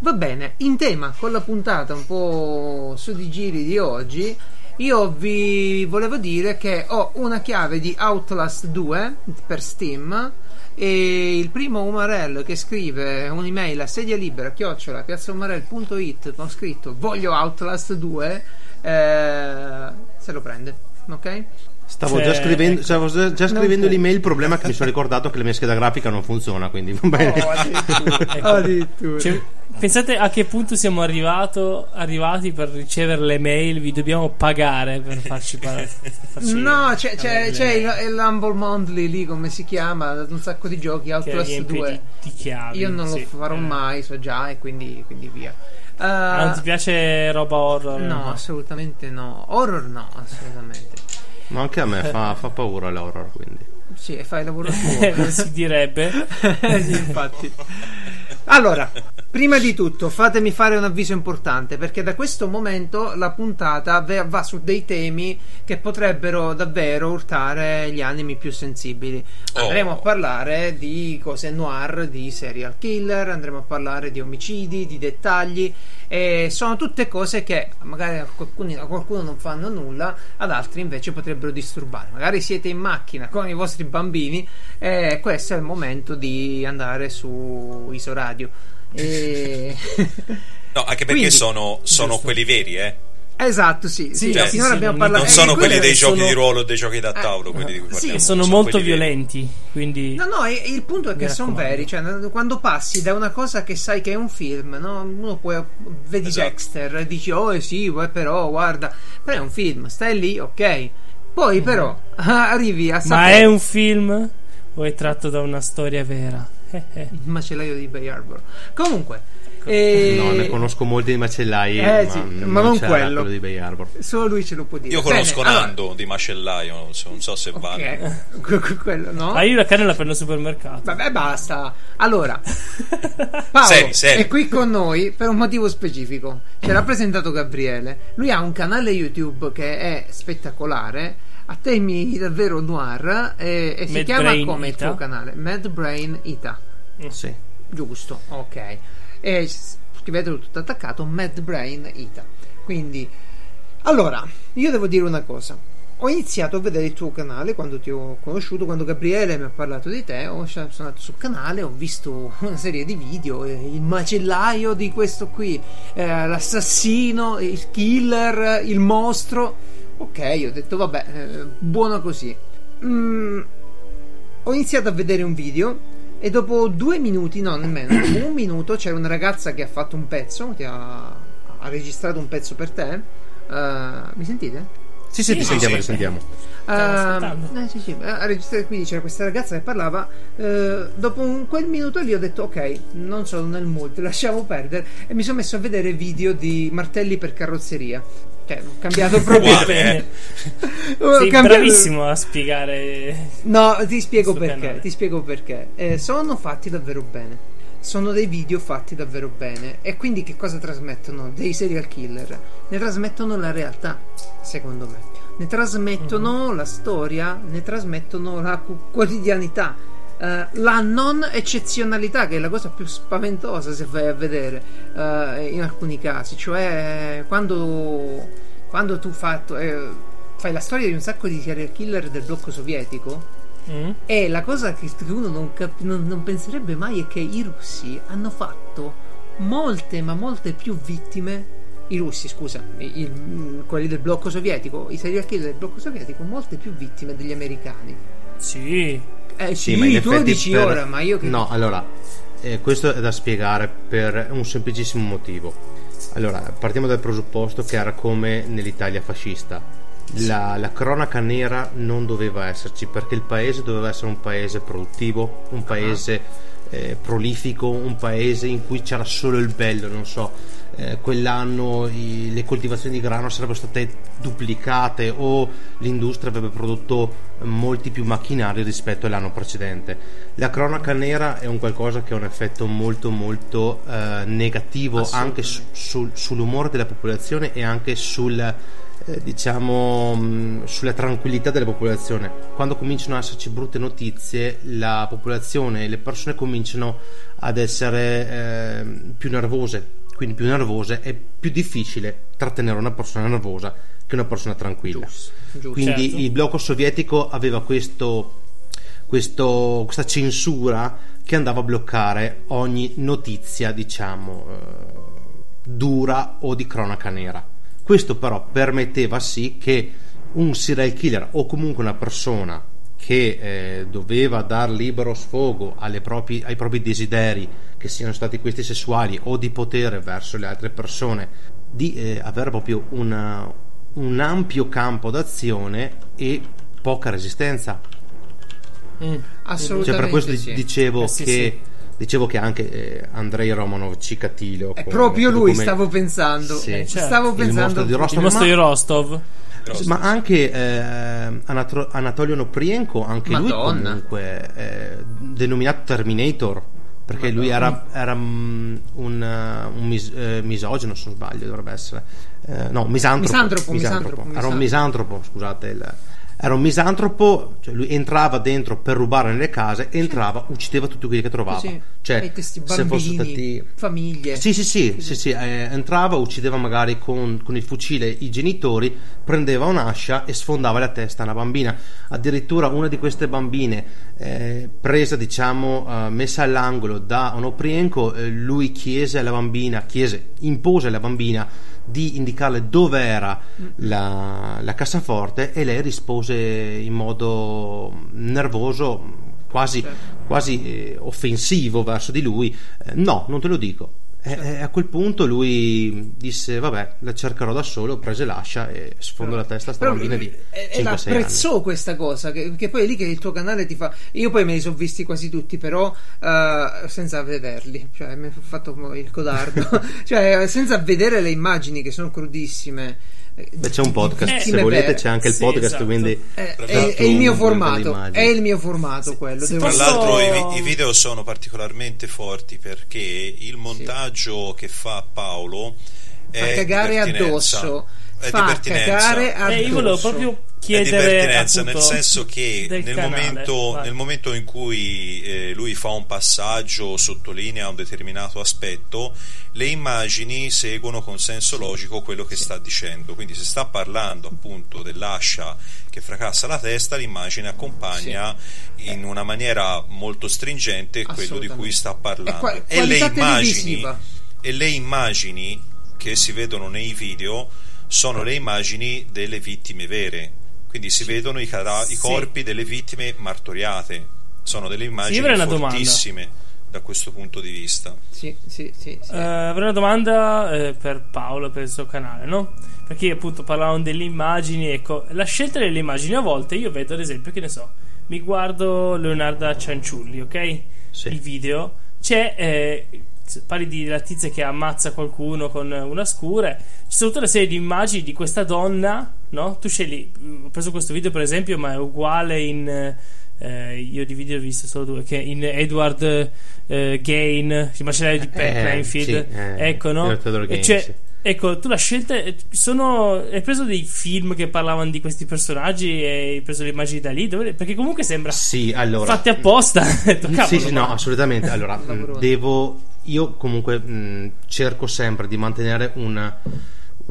Va bene, in tema con la puntata un po' su di giri di oggi. Io vi volevo dire che ho una chiave di Outlast 2 per Steam e il primo Umarell che scrive un'email a sedia libera chiocciola piazzaumarell.it con scritto voglio Outlast 2 eh, se lo prende ok? Stavo Cioè, già scrivendo, ecco. stavo già, già scrivendo l'email, il problema è che mi sono ricordato che la mia scheda grafica non funziona, quindi va bene. Oh, addirittura, Ecco. addirittura. Cioè, pensate a che punto siamo arrivato, arrivati per ricevere le mail. Vi dobbiamo pagare per farci parlare. no c'è, c'è, c'è il, il Humble Monthly lì come si chiama un sacco di giochi Outlast 2 Di, di chiavi. io non sì. lo farò Eh. mai so già e quindi, quindi via Ah, non Eh, ti piace roba horror? no assolutamente no horror no assolutamente Ma anche a me fa, fa paura l'horror, quindi. sì fai il lavoro Eh, tuo [LAUGHS] si direbbe. [LAUGHS] sì, infatti. Allora, Prima di tutto, fatemi fare un avviso importante perché da questo momento la puntata va su dei temi che potrebbero davvero urtare gli animi più sensibili. Oh. Andremo a parlare di cose noir, di serial killer, andremo a parlare di omicidi, di dettagli. E sono tutte cose che magari a, qualcuno, a qualcuno non fanno nulla, ad altri invece potrebbero disturbare. Magari siete in macchina con i vostri bambini e questo è il momento di andare su Isoradio. E... [LAUGHS] No, anche perché Quindi, sono, sono quelli veri, eh. esatto, sì, sì, Cioè, sì, abbiamo non- parlato Non Eh, sono quelli dei sono- giochi di ruolo o dei giochi da tavolo, quelli di cui sì, parliamo. sono sono molto quelli veri. violenti, quindi No, no, e- il punto è che sono veri. Cioè, quando passi da una cosa che sai che è un film, no? uno può. Vedi Esatto. Dexter e dici, oh, eh sì, però, guarda, però è un film, stai lì, ok. Poi, però, [LAUGHS] arrivi a Ma sapere. è un film o è tratto da una storia vera? Eh, eh. Il macellaio di Bay Harbor. Comunque, eh, No, ne conosco molti di macellai, Eh, ma, sì, non ma non c'era quello. di Bay Harbor. solo lui ce lo può dire. Io Bene, conosco allora- Nando di macellaio, non so, non so se vale. Ok, [LAUGHS] que- que- quello no. Ah, io la carne la prendo al supermercato. Vabbè, basta. Allora, [LAUGHS] Paolo Seri, seri. è qui con noi per un motivo specifico. Ci ha rappresentato Gabriele. Lui ha un canale YouTube che è spettacolare. A temi davvero noir. E, e si chiama Brain come il Ita. tuo canale? Mad Brain Ita. Sì. Giusto, ok. E scrivetelo tutto attaccato, Mad Brain Ita. Quindi, allora, io devo dire una cosa. Ho iniziato a vedere il tuo canale quando ti ho conosciuto, quando Gabriele mi ha parlato di te, ho, sono andato sul canale, ho visto una serie di video, eh, il macellaio di questo qui, eh, l'assassino, il killer, il mostro. Ok, ho detto vabbè, eh, buono così. Mm, ho iniziato a vedere un video e dopo due minuti, no nemmeno, dopo un minuto c'era una ragazza che ha fatto un pezzo, che ha, ha registrato un pezzo per te. Eh, mi sentite? Sì, sì, Sì, ti sentiamo, sì. ti sentiamo. Ascoltando. eh, sì, sì, registrato quindi c'era questa ragazza che parlava. eh, dopo un- quel minuto lì ho detto: Ok, non sono nel mood, [LAUGHS] lasciamo perdere. E mi sono messo a vedere video di martelli per carrozzeria. Cioè, ho cambiato proprio. Ho Sei cambiato- bravissimo a spiegare. No, ti spiego perché. canale. Ti spiego perché. Eh, sono fatti davvero bene. Sono dei video fatti davvero bene. E quindi che cosa trasmettono? Dei serial killer. Ne trasmettono la realtà, secondo me. Ne trasmettono Mhm. la storia, ne trasmettono la quotidianità. Eh, la non eccezionalità, che è la cosa più spaventosa se vai a vedere eh, in alcuni casi. Cioè, quando, quando tu fatto, eh, fai la storia di un sacco di serial killer del blocco sovietico, Mm? e la cosa che uno non, cap- non- non penserebbe mai è che i russi hanno fatto molte, ma molte più vittime. I russi, scusa, i- mm, quelli del blocco sovietico, i serial killer del blocco sovietico, molte più vittime degli americani. Sì. Eh sì, ma in tu lo dici per- ora, ma io che. No, allora, eh, questo è da spiegare per un semplicissimo motivo. Allora, partiamo dal presupposto che era come nell'Italia fascista. La, la cronaca nera non doveva esserci perché il paese doveva essere un paese produttivo, un paese eh, prolifico, un paese in cui c'era solo il bello, non so, eh, quell'anno i- le coltivazioni di grano sarebbero state duplicate o l'industria avrebbe prodotto molti più macchinari rispetto all'anno precedente. La cronaca nera è un qualcosa che ha un effetto molto molto eh, negativo anche su- sul- sull'umore della popolazione e anche sul eh, diciamo mh, sulla tranquillità della popolazione. Quando cominciano ad esserci brutte notizie, la popolazione e le persone cominciano ad essere eh, più nervose. Quindi più nervose è più difficile trattenere una persona nervosa che una persona tranquilla. Giusto, giusto. Quindi Certo. il blocco sovietico aveva questo, questo- questa censura che andava a bloccare ogni notizia, diciamo, eh, dura o di cronaca nera. Questo però permetteva sì che un serial killer o comunque una persona che eh, doveva dar libero sfogo alle propri- ai propri desideri, che siano stati questi sessuali o di potere verso le altre persone, di eh, avere proprio una- un ampio campo d'azione e poca resistenza. Mm. Assolutamente. Cioè, per questo sì. dicevo, Eh, sì, che, dicevo che anche eh, Andrei Romanov Cicatillo È proprio lui, come- stavo pensando. Sì. Eh, certo. Stavo Il pensando. mostro di Rostov. Il mostro ma- di Rostov. Ma anche eh, Anatro- Anatolio Noprienko, anche Madonna. lui comunque eh, denominato Terminator, perché lui era, era mm, un, eh, un mis- eh, misogino, se non sbaglio, dovrebbe essere. Eh, no, misantropo. Misantropo, misantropo, Era un misantropo, scusate. il- era un misantropo, cioè lui entrava dentro per rubare nelle case, entrava, uccideva tutti quelli che trovava. Così. Cioè, questi se fossero bambini, stati famiglie. sì, sì, sì, sì, sì, eh, entrava, uccideva magari con, con il fucile i genitori, prendeva un'ascia e sfondava la testa a una bambina. Addirittura una di queste bambine, eh, presa, diciamo, eh, messa all'angolo da Onoprienko, eh, lui chiese alla bambina, chiese, impose alla bambina di indicarle dove era la, la cassaforte e lei rispose in modo nervoso, quasi, quasi eh, offensivo verso di lui, eh, no, non te lo dico. E- e a quel punto lui disse: Vabbè, la cercherò da solo. Prese l'ascia e sfondo la testa a sta Però bambina di e- e 5-6 anni. apprezzò questa cosa che, che poi è lì che il tuo canale ti fa io poi me li sono visti quasi tutti però eh, senza vederli cioè mi ha fatto il codardo [LAUGHS] cioè senza vedere le immagini che sono crudissime Beh, c'è un podcast, Eh, se volete, c'è anche il sì, podcast. esatto. Quindi è, Tra è- è il mio formato è il mio formato quello devo Tra posso- l'altro i, i video sono particolarmente forti perché il montaggio che fa Paolo è fa cagare addosso. È fa cagare addosso Eh, io volevo proprio È di chiedere pertinenza, nel senso che nel momento, nel momento in cui eh, lui fa un passaggio, sottolinea un determinato aspetto, le immagini seguono con senso logico quello che sta dicendo. Quindi se sta parlando appunto dell'ascia che fracassa la testa, l'immagine accompagna in una maniera molto stringente quello di cui sta parlando. È qua- e le immagini e le immagini che si vedono nei video sono le immagini delle vittime vere. Quindi si vedono i, cara- i Sì. corpi delle vittime martoriate. Sono delle immagini domanda. fortissime da questo punto di vista. sì sì sì, sì. Eh, avrei una domanda eh, per Paolo per il suo canale, no? Perché appunto parlavano delle immagini, ecco, la scelta delle immagini a volte io vedo ad esempio, che ne so, mi guardo Leonardo Cianciulli, ok? Sì. Il video, c'è eh, parli di la tizia che ammazza qualcuno con una scure, ci sono tutta una serie di immagini di questa donna, no? Tu scegli, ho preso questo video per esempio, ma è uguale in eh, io di video ho visto solo due che in Edward eh, Gain il macellaio di Pe- Eh, Plainfield sì, eh, ecco no Edward E Gain, cioè, sì. ecco tu la scelta eh, sono hai preso dei film che parlavano di questi personaggi e hai preso le immagini da lì Dove- perché comunque sembra Sì, allora. fatte apposta [LAUGHS] Ho detto, sì, cavolo, sì, ma- no, assolutamente. Allora, [LAUGHS] Lavoro. devo. Io comunque mh, cerco sempre di mantenere un,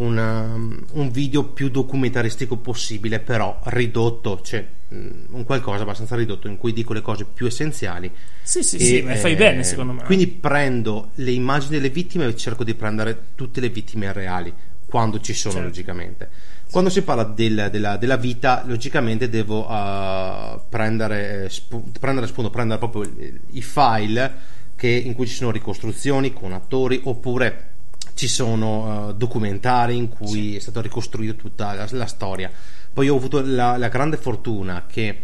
una- un video più documentaristico possibile, però ridotto, cioè mh, un qualcosa abbastanza ridotto in cui dico le cose più essenziali. sì sì E, sì ma fai eh, bene secondo me Quindi prendo le immagini delle vittime e cerco di prendere tutte le vittime reali, quando ci sono, Certo. logicamente. Quando si parla del- della, della vita, logicamente devo eh, prendere, spu- prendere spunto, prendere proprio i- i file che- in cui ci sono ricostruzioni con attori oppure ci sono eh, documentari in cui è stata ricostruita tutta la, la storia. Poi ho avuto la, la grande fortuna che,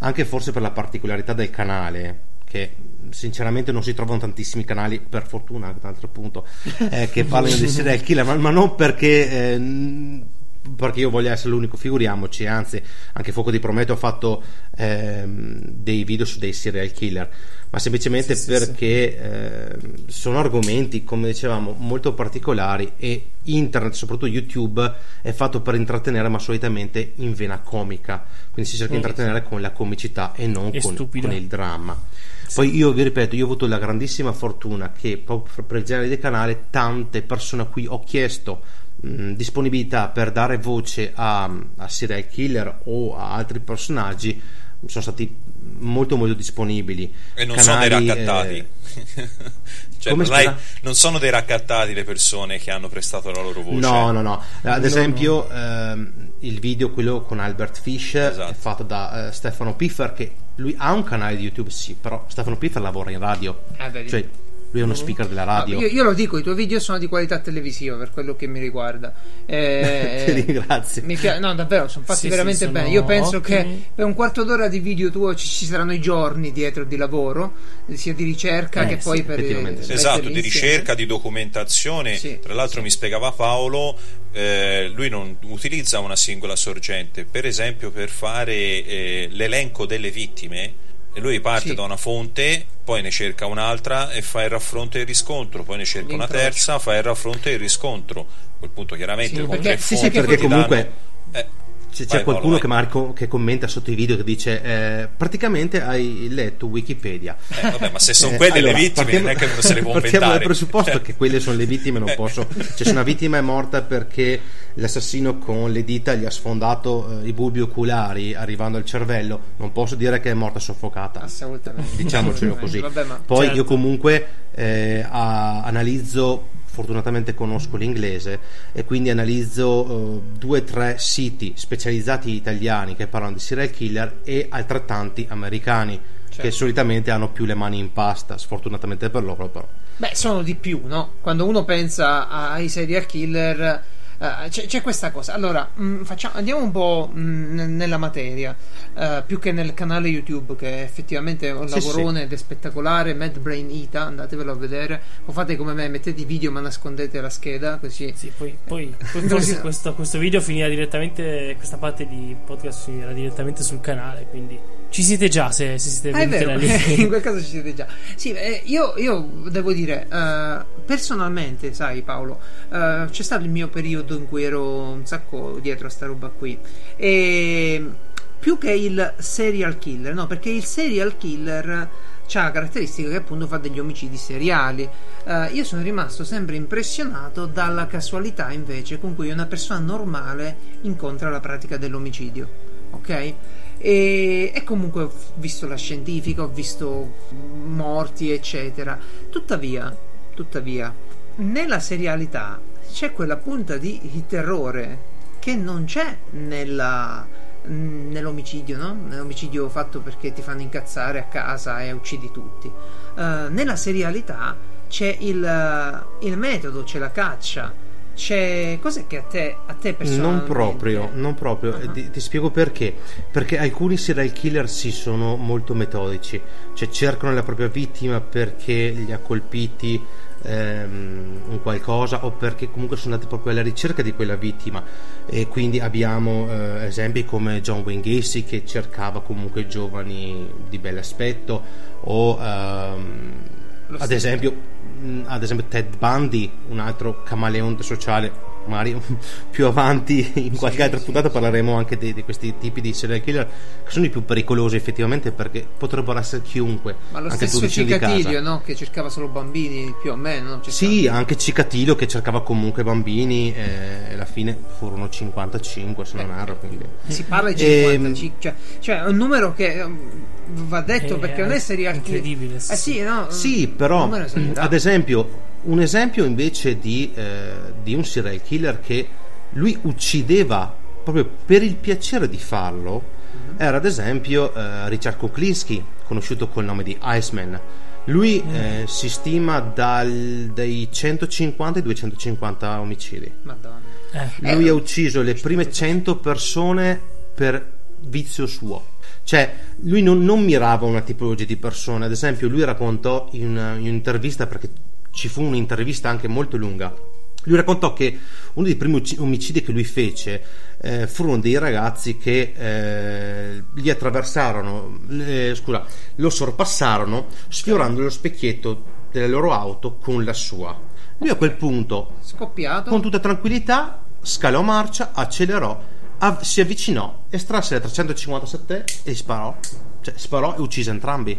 anche forse per la particolarità del canale, che sinceramente non si trovano tantissimi canali, per fortuna, anche un altro punto, eh, che [LAUGHS] parlano di serial killer, ma, ma non perché. eh, perché io voglio essere l'unico, figuriamoci, anzi, anche Fuoco di Prometeo ha fatto ehm, dei video su dei serial killer, ma semplicemente Sì, sì, perché ehm, sono argomenti, come dicevamo, molto particolari e internet, soprattutto YouTube, è fatto per intrattenere, ma solitamente in vena comica, quindi si cerca di intrattenere con la comicità e non con, con il dramma. Poi io vi ripeto, io ho avuto la grandissima fortuna che proprio per il genere di canale tante persone a cui ho chiesto mh, disponibilità per dare voce a, a serial killer o a altri personaggi sono stati molto molto disponibili. E non sono dei Canali, raccattati. eh, [LAUGHS] cioè, non, non sono dei raccattati le persone che hanno prestato la loro voce. No, no, no. Ad No, esempio, ehm, il video, quello con Albert Fish, Esatto. è fatto da eh, Stefano Piffer, che lui ha un canale di YouTube, sì, però Stefano Piffer lavora in radio. Ah. Cioè, lui è uno speaker della radio. Io, io lo dico, i tuoi video sono di qualità televisiva per quello che mi riguarda. Eh, [LAUGHS] Ti ringrazio. mi pia- no, davvero, sono fatti Sì, sì, veramente sono bene. Io penso ottimi. che per un quarto d'ora di video tuo ci, ci saranno i giorni dietro di lavoro, sia di ricerca Eh, che sì, poi per sì. Esatto, di insieme. ricerca, di documentazione. Sì, Tra l'altro sì. mi spiegava Paolo, eh, lui non utilizza una singola sorgente, per esempio per fare eh, l'elenco delle vittime, E lui parte Sì. da una fonte, poi ne cerca un'altra e fa il raffronto e il riscontro, poi ne cerca una terza, fa il raffronto e il riscontro. A quel punto chiaramente Sì, perché- sì, sì, perché comunque- danno- eh, C'è, vai, qualcuno Paolo, che, vai. magari co- che commenta sotto i video che dice eh, praticamente hai letto Wikipedia. Eh, vabbè, ma se sono Eh, quelle allora, le vittime partiamo- non è che uno se le può [LAUGHS] Partiamo dal presupposto che quelle sono le vittime, non Eh. posso. Cioè, se una vittima è morta perché l'assassino con le dita gli ha sfondato eh, i bulbi oculari arrivando al cervello, non posso dire che è morta soffocata. Assolutamente. Diciamocelo così. Vabbè, ma Poi Certo. io comunque eh, a- analizzo, fortunatamente conosco l'inglese e quindi analizzo eh, due o tre siti specializzati italiani che parlano di serial killer e altrettanti americani Certo. che solitamente hanno più le mani in pasta, sfortunatamente per loro però. Beh, sono di più, no? Quando uno pensa ai serial killer, eh, c'è, c'è questa cosa. Allora, mh, facciamo- andiamo un po' mh, n- nella materia, eh, più che nel canale YouTube, che effettivamente è un Sì, lavorone ed è spettacolare. Mad Brain Ita, andatevelo a vedere. O fate come me, mettete i video ma nascondete la scheda, così. Sì, poi, poi, [LAUGHS] poi questo, questo video finirà direttamente, questa parte di podcast finirà direttamente sul canale, quindi ci siete già se, se siete Ah, vero, [LAUGHS] in quel caso ci siete già. Sì, eh, io, io devo dire, eh, personalmente, sai Paolo, eh, c'è stato il mio periodo in cui ero un sacco dietro a sta roba qui. E più che il serial killer, no, perché il serial killer ha la caratteristica che appunto fa degli omicidi seriali. Eh, io sono rimasto sempre impressionato dalla casualità invece con cui una persona normale incontra la pratica dell'omicidio. Ok? E, e comunque ho visto la scientifica, ho visto morti, eccetera. Tuttavia, tuttavia, nella serialità c'è quella punta di terrore che non c'è nella, nell'omicidio, no? Nell'omicidio fatto perché ti fanno incazzare a casa e uccidi tutti. Eh, nella serialità c'è il, il metodo, c'è la caccia, c'è. Cos'è che a te, a te Non personalmente proprio, non proprio. E ti, ti spiego perché. Perché alcuni serial killer sì sono molto metodici, cioè cercano la propria vittima perché li ha colpiti ehm, un qualcosa o perché comunque sono andati proprio alla ricerca di quella vittima e quindi abbiamo eh, esempi come John Wayne Gacy che cercava comunque giovani di bell'aspetto o ehm, ad esempio ad esempio Ted Bundy un altro camaleonte sociale magari [LAUGHS] più avanti in qualche altra sì, puntata parleremo anche di, di questi tipi di serial killer che sono i più pericolosi effettivamente perché potrebbero essere chiunque Ma lo anche stesso. Cicatilio, no? Che cercava solo bambini più o meno. Sì, anche Cicatilio che cercava comunque bambini e alla fine furono 55 se non Eh, erro. Quindi. Si parla di Ehm, 55, cioè, cioè è un numero che um, va detto Eh, perché non è serial killer. incredibile, sì, Eh sì, no? Sì, però ad esempio, un esempio invece di, eh, di un serial killer che lui uccideva proprio per il piacere di farlo Mhm. era ad esempio eh, Richard Kuklinski, conosciuto col nome di Iceman. Lui Mm. eh, si stima dal- dai 150 ai 250 omicidi. Madonna. Eh, Lui Eh, ha ucciso le prime 100 persone per vizio suo. Cioè, lui non, non mirava una tipologia di persone. Ad esempio, lui raccontò in, una- in un'intervista, perché ci fu un'intervista anche molto lunga. Lui raccontò che uno dei primi omicidi che lui fece eh, furono dei ragazzi che eh, gli attraversarono, eh, scusa, lo sorpassarono sfiorando lo specchietto della loro auto con la sua. Lui a quel punto Scoppiato. con tutta tranquillità scalò marcia, accelerò, av- si avvicinò, estrasse la 357 e sparò. Cioè, sparò e uccise entrambi.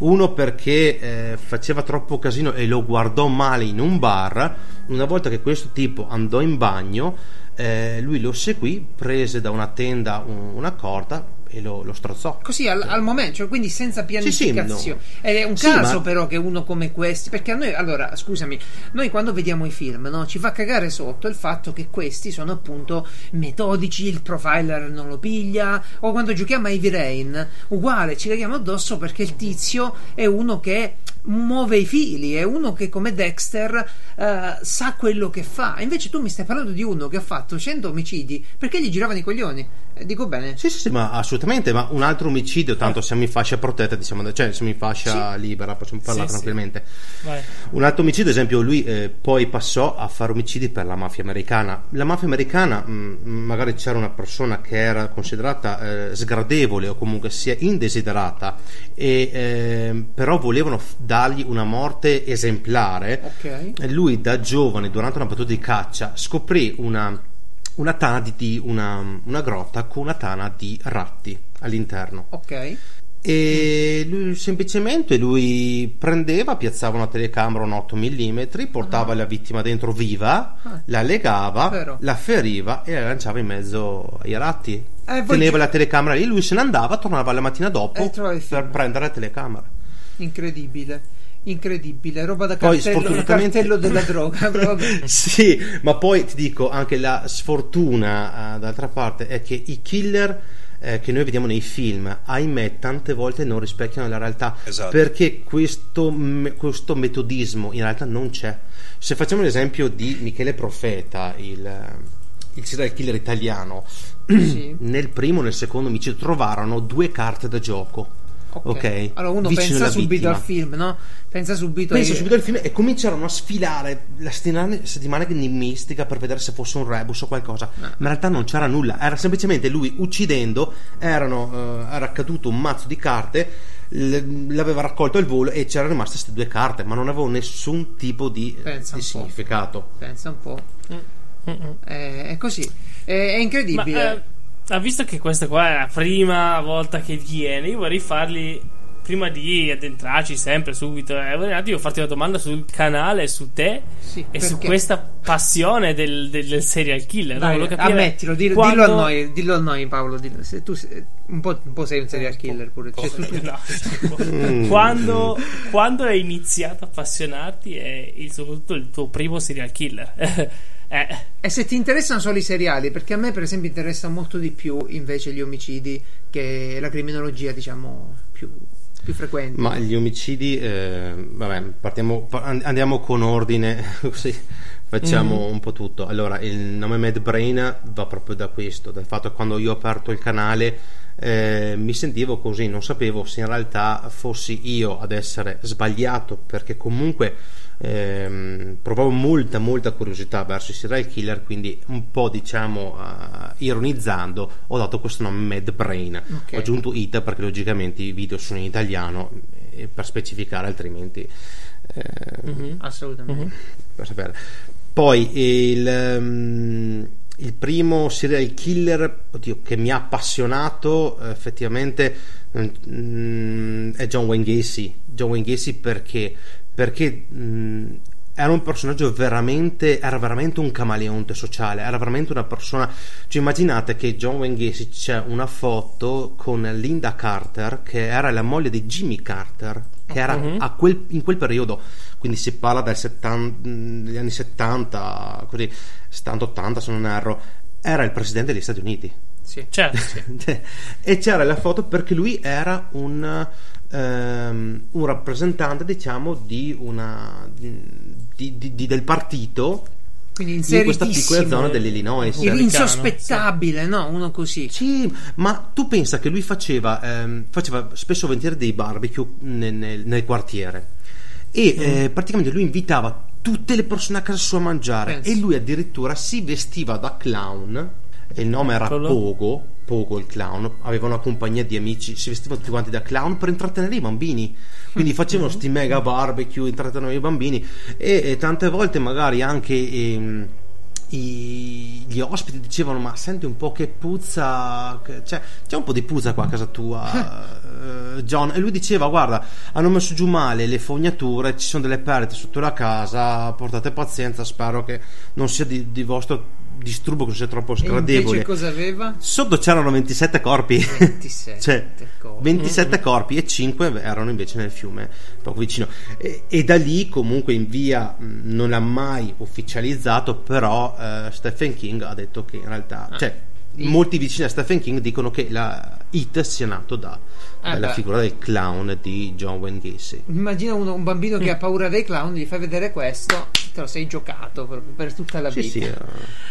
Uno perché eh, faceva troppo casino e lo guardò male in un bar. Una volta che questo tipo andò in bagno, eh, lui lo seguì, prese da una tenda un- una corda e lo, lo strozzò. Così al, al momento, cioè, quindi senza Sì, sì, pianificazione. no. Ed è un Sì, caso ma- però che uno come questi, perché a noi, allora, scusami, noi quando vediamo i film, no, ci fa cagare sotto il fatto che questi sono appunto metodici, il profiler non lo piglia, o quando giochiamo a Heavy Rain, uguale, ci caghiamo addosso perché il tizio è uno che muove i fili, è uno che come Dexter eh, sa quello che fa. Invece tu mi stai parlando di uno che ha fatto 100 omicidi perché gli giravano i coglioni. Eh, dico bene. Sì, sì, sì, ma assolutamente. Ma un altro omicidio, tanto siamo in fascia protetta, diciamo, cioè siamo in fascia libera, possiamo parlare Sì, sì. tranquillamente. Vai. Un altro omicidio, ad esempio, lui eh, poi passò a fare omicidi per la mafia americana. La mafia americana, mh, magari c'era una persona che era considerata eh, sgradevole o comunque sia indesiderata, e, ehm, però volevano f- dargli una morte esemplare. Ok. E Lui da giovane, durante una battuta di caccia, scoprì una, una tana di, di- una, una grotta con una tana di ratti all'interno. Ok. E lui, semplicemente lui prendeva, piazzava una telecamera un 8 mm, portava la vittima dentro viva, Ah. la legava, Vero. la feriva e la lanciava in mezzo ai ratti. Eh, Teneva la telecamera lì, lui se ne andava, tornava la mattina dopo per prendere la telecamera. Incredibile. Incredibile. Roba da Poi, cartello, sfortunatamente- cartello della droga. [LAUGHS] proprio. sì, ma poi ti dico anche la sfortuna, eh, d'altra parte, è che i killer eh, che noi vediamo nei film, ahimè, tante volte non rispecchiano la realtà Esatto. perché questo, me- questo metodismo in realtà non c'è. Se facciamo l'esempio di Michele Profeta, il, il serial killer italiano, Sì. [CLEARS THROAT] nel primo e nel secondo omicidio trovarono due carte da gioco. Ok, Allora uno vicino pensa subito vittima. al film, no? Pensa subito Penso ai- subito al film e cominciarono a sfilare la settimana, settimana enigmistica per vedere se fosse un rebus o qualcosa. Ma in realtà non c'era nulla, era semplicemente lui uccidendo, erano, eh, era caduto un mazzo di carte, l'aveva raccolto al volo e c'erano rimaste queste due carte, ma non avevano nessun tipo di, Pensa di significato. Pensa un po'. Mm-mm. È, è così. È, è Ma incredibile. eh, ha visto che questa qua è la prima volta che viene, io vorrei fargli. Prima di addentrarci sempre subito, eh, vorrei un attimo farti una domanda sul canale, su te Sì, e su perché? questa passione del, del- del serial killer. no? Dai, capire ammettilo, dillo, quando- dillo a noi, dillo a noi Paolo. dillo. Se tu sei, un, po', un po' sei un serial killer pure. Cioè, tu- tu- No, Mm. quando, quando hai iniziato a appassionarti e il, soprattutto il tuo primo serial killer? Eh, E se ti interessano solo i seriali, perché a me per esempio interessa molto di più invece gli omicidi che la criminologia diciamo più, più frequente. Ma gli omicidi, eh, vabbè, partiamo, pa- and- andiamo con ordine, [LAUGHS] così facciamo un po' tutto. Allora, il nome Mad Brain va proprio da questo, dal fatto che quando io ho aperto il canale eh, mi sentivo così, non sapevo se in realtà fossi io ad essere sbagliato, perché comunque ehm, provavo molta, molta curiosità verso i serial killer, quindi un po' diciamo eh, ironizzando ho dato questo nome Mad Brain. Ok. Ho aggiunto IT perché logicamente i video sono in italiano eh, per specificare altrimenti eh, mhm. Assolutamente. per sapere. Poi il, ehm, il primo serial killer oddio, che mi ha appassionato effettivamente mm, è John Wayne Gacy. John Wayne Gacy perché? Perché mm, era un personaggio veramente era veramente un camaleonte sociale era veramente una persona cioè immaginate che John Wayne Gacy c'è una foto con Linda Carter che era la moglie di Jimmy Carter che era a quel- in quel periodo quindi si parla 70 degli anni 70 così 70-80 se non erro era il presidente degli Stati Uniti Sì. Certo, sì. [LAUGHS] e c'era la foto perché lui era un, ehm, un rappresentante diciamo di una di- di- di- del partito Quindi in questa piccola zona dell'Illinois Il- Americano, insospettabile, no? Uno così. sì, ma tu pensa che lui faceva, ehm, faceva spesso volentieri dei barbecue nel, nel- nel quartiere e Mm. eh, praticamente lui invitava tutte le persone a casa sua a mangiare Pensa. e lui addirittura si vestiva da clown e il nome era. Pogo, Pogo il clown, aveva una compagnia di amici, si vestivano tutti quanti da clown per intrattenere i bambini. Quindi facevano sti mega barbecue, intrattenevano i bambini. E, e tante volte magari anche ehm, i- gli ospiti dicevano ma senti un po' che puzza che- cioè, c'è un po' di puzza qua a casa tua [LAUGHS] eh, John. E lui diceva guarda hanno messo giù male le fognature ci sono delle perdite sotto la casa portate pazienza spero che non sia di, di vostro disturbo che non sia troppo E invece sgradevole cosa aveva? sotto c'erano 27 corpi 27 [LAUGHS] cioè, corpi. 27 corpi e 5 erano invece nel fiume poco vicino e, e da lì comunque in via mh, non l'ha mai ufficializzato però eh, Stephen King ha detto che in realtà Ah. cioè. Molti vicini a Stephen King dicono che la It sia nato da, Ah, dalla beh. figura del clown di John Wayne Gacy Immagina uno- un bambino che ha paura dei clown, gli fai vedere questo. te lo sei giocato proprio per tutta la Sì, vita. sì, eh,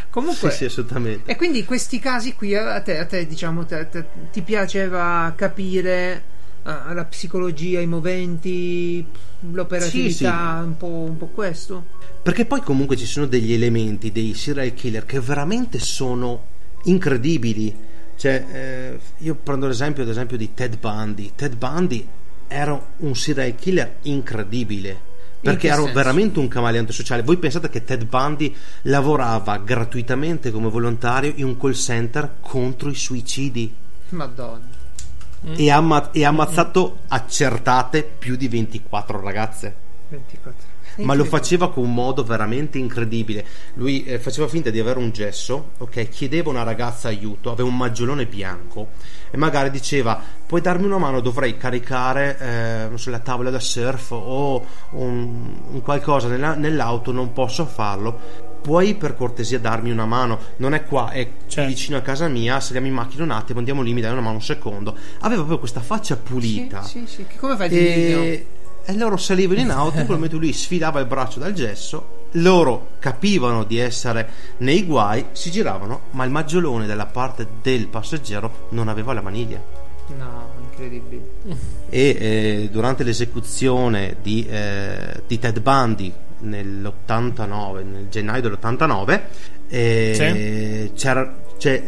Comunque, sì, sì, assolutamente. e quindi questi casi qui a te, a te diciamo, te- te- ti piaceva capire eh, la psicologia, i moventi, l'operatività, Sì, sì. Un, po', un po' questo? Perché poi comunque ci sono degli elementi dei serial killer che veramente sono incredibili. Cioè, eh, io prendo l'esempio, ad esempio di Ted Bundy. Ted Bundy era un serial killer incredibile. Perché che era senso? veramente un camaleonte sociale. Voi pensate che Ted Bundy lavorava gratuitamente come volontario in un call center contro i suicidi Madonna. e ha, amma- e ha ammazzato accertate più di 24 ragazze. 24. Ma lo faceva con un modo veramente incredibile. Lui eh, faceva finta di avere un gesso, ok? Chiedeva a una ragazza aiuto, aveva un maggiolone bianco e magari diceva: Puoi darmi una mano? Dovrei caricare eh, so, la tavola da surf o un, un qualcosa nella- nell'auto, non posso farlo. Puoi per cortesia darmi una mano? Non è qua, è Certo. vicino a casa mia. Saliamo in macchina un attimo, andiamo lì, mi dai una mano un secondo. Aveva proprio questa faccia pulita. Sì, sì, sì. Come fai a dire? E, e loro salivano in auto, in quel momento lui sfilava il braccio dal gesso, loro capivano di essere nei guai, si giravano, ma il maggiolone dalla parte del passeggero non aveva la maniglia. No, incredibile. E eh, durante l'esecuzione di, eh, di Ted Bundy nell'89, nel gennaio dell'89, eh, c'era, cioè,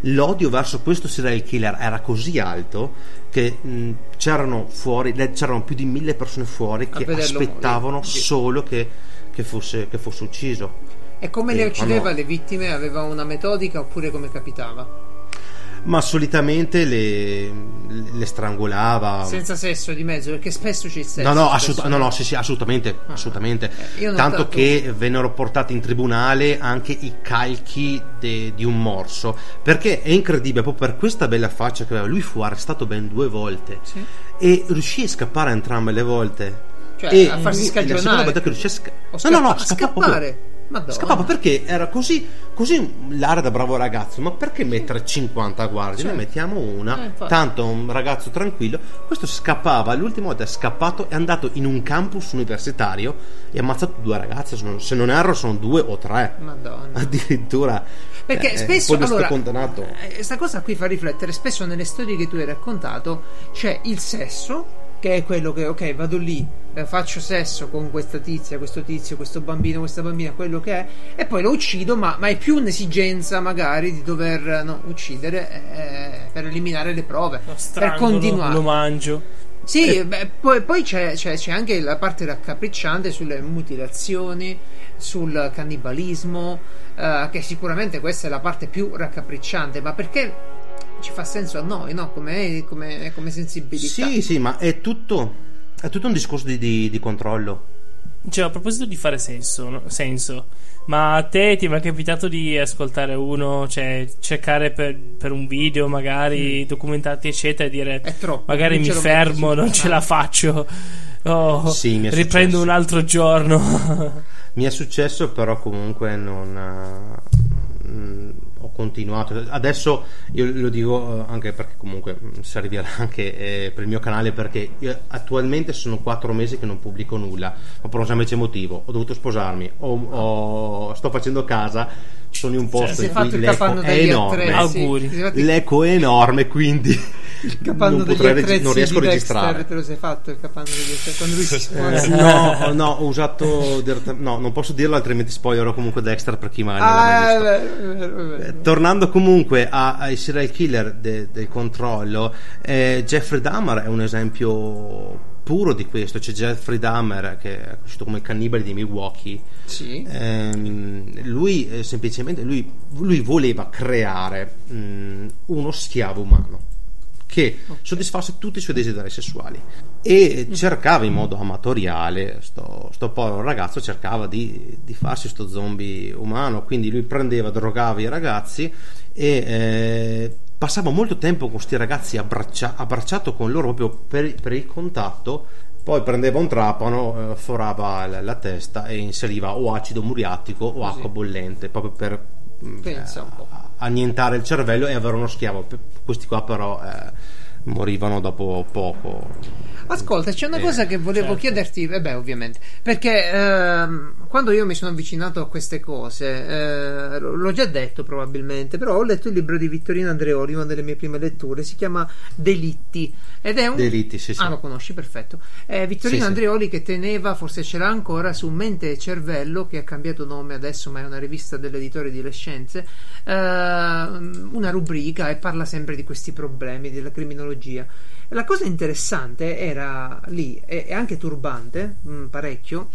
l'odio verso questo serial killer era così alto che mh, c'erano fuori, c'erano più di mille persone fuori che aspettavano morire. solo che, che fosse, che fosse ucciso. E come Eh, le uccideva ma no. le vittime? Aveva una metodica oppure come capitava? Ma solitamente le, le strangolava. Senza sesso di mezzo, perché spesso c'è il sesso. No, no, assolut- no, no, sì, sì, assolutamente, assolutamente. Eh, Tanto notato- che vennero portati in tribunale anche i calchi de- di un morso. Perché è incredibile, proprio per questa bella faccia che aveva. Lui fu arrestato ben due volte Sì. e riuscì a scappare entrambe le volte. Cioè, e a farsi lui- La seconda scagionare. volta che riuscì a sca- No, no, no, a scappava proprio. Madonna. Scappava perché era così, così l'area da bravo ragazzo. Ma perché mettere 50 guardie? Noi Certo. mettiamo una, Eh, tanto un ragazzo tranquillo. Questo scappava, l'ultima volta è scappato, è andato in un campus universitario e ha ammazzato due ragazze. Se non, se non erro, sono due o tre. Madonna. Addirittura. Perché Eh, spesso lo sto allora, condannato. eh, Questa cosa qui fa riflettere. Spesso nelle storie che tu hai raccontato c'è il sesso, che è quello che, ok, vado lì, eh, faccio sesso con questa tizia, questo tizio, questo bambino, questa bambina, quello che è, e poi lo uccido, ma, ma è più un'esigenza magari di dover no, uccidere eh, per eliminare le prove, Lo per strangolo, continuare. lo mangio. Sì, beh, poi, poi c'è, c'è- c'è anche la parte raccapricciante sulle mutilazioni, sul cannibalismo, eh, che sicuramente questa è la parte più raccapricciante, ma perché ci fa senso a noi, no? Come, come, come sensibilità. Sì, sì, ma è tutto, è tutto un discorso di, di- di controllo. Cioè, a proposito di fare senso, no? senso, ma a te ti è mai capitato di ascoltare uno, cioè cercare per, per un video, magari documentarti, eccetera, e dire È troppo. magari mi fermo, non ce la canale. faccio, oh, Sì, mi è riprendo successo. un altro giorno. Mi è successo, però comunque non. Ho continuato. Adesso io lo dico eh, anche perché comunque mm, servirà anche eh, per il mio canale perché attualmente sono quattro mesi che non pubblico nulla, ma per un semplice motivo. Ho dovuto sposarmi, ho- ho- sto facendo casa, sono in un posto Si è in cui l'eco è enorme. Auguri. L'eco è enorme, quindi [LAUGHS] capanno non degli attrezzi non riesco a registrare. Dexter, te lo sei fatto il capanno degli attrezzi quando lui si Eh, no, no, ho usato. No, non posso dirlo, altrimenti spoilerò comunque Dexter per chi l'ha Ah, vero. Eh, Tornando comunque a- ai serial killer de- del controllo, eh, Jeffrey Dahmer è un esempio puro di questo. C'è Jeffrey Dahmer che è conosciuto come il cannibale di Milwaukee. Sì. Ehm, lui eh, semplicemente lui, lui voleva creare mm, uno schiavo umano che soddisfasse tutti i suoi desideri sessuali e cercava in modo amatoriale sto, sto povero ragazzo cercava di, di farsi sto zombie umano quindi lui prendeva drogava i ragazzi e eh, passava molto tempo con questi ragazzi abbraccia- abbracciato con loro proprio per, per il contatto poi prendeva un trapano, eh, forava la, la testa e inseriva o acido muriatico o Così. acqua bollente proprio per mm, po'. annientare il cervello e avere uno schiavo. Questi qua però eh, morivano dopo poco. Ascolta, c'è una Eh, cosa che volevo certo. chiederti, eh beh, ovviamente, perché ehm, quando io mi sono avvicinato a queste cose, eh, l'ho già detto probabilmente, però ho letto il libro di Vittorino Andreoli, una delle mie prime letture, si chiama Delitti. Ed è un... Delitti, sì, sì. Ah, lo conosci, perfetto. È Vittorino Sì. Andreoli che teneva, forse ce l'ha ancora, su Mente e Cervello, che ha cambiato nome adesso, ma è una rivista dell'editore di Le Scienze, eh, una rubrica e parla sempre di questi problemi della criminologia. La cosa interessante era lì, e e anche turbante, mh, parecchio,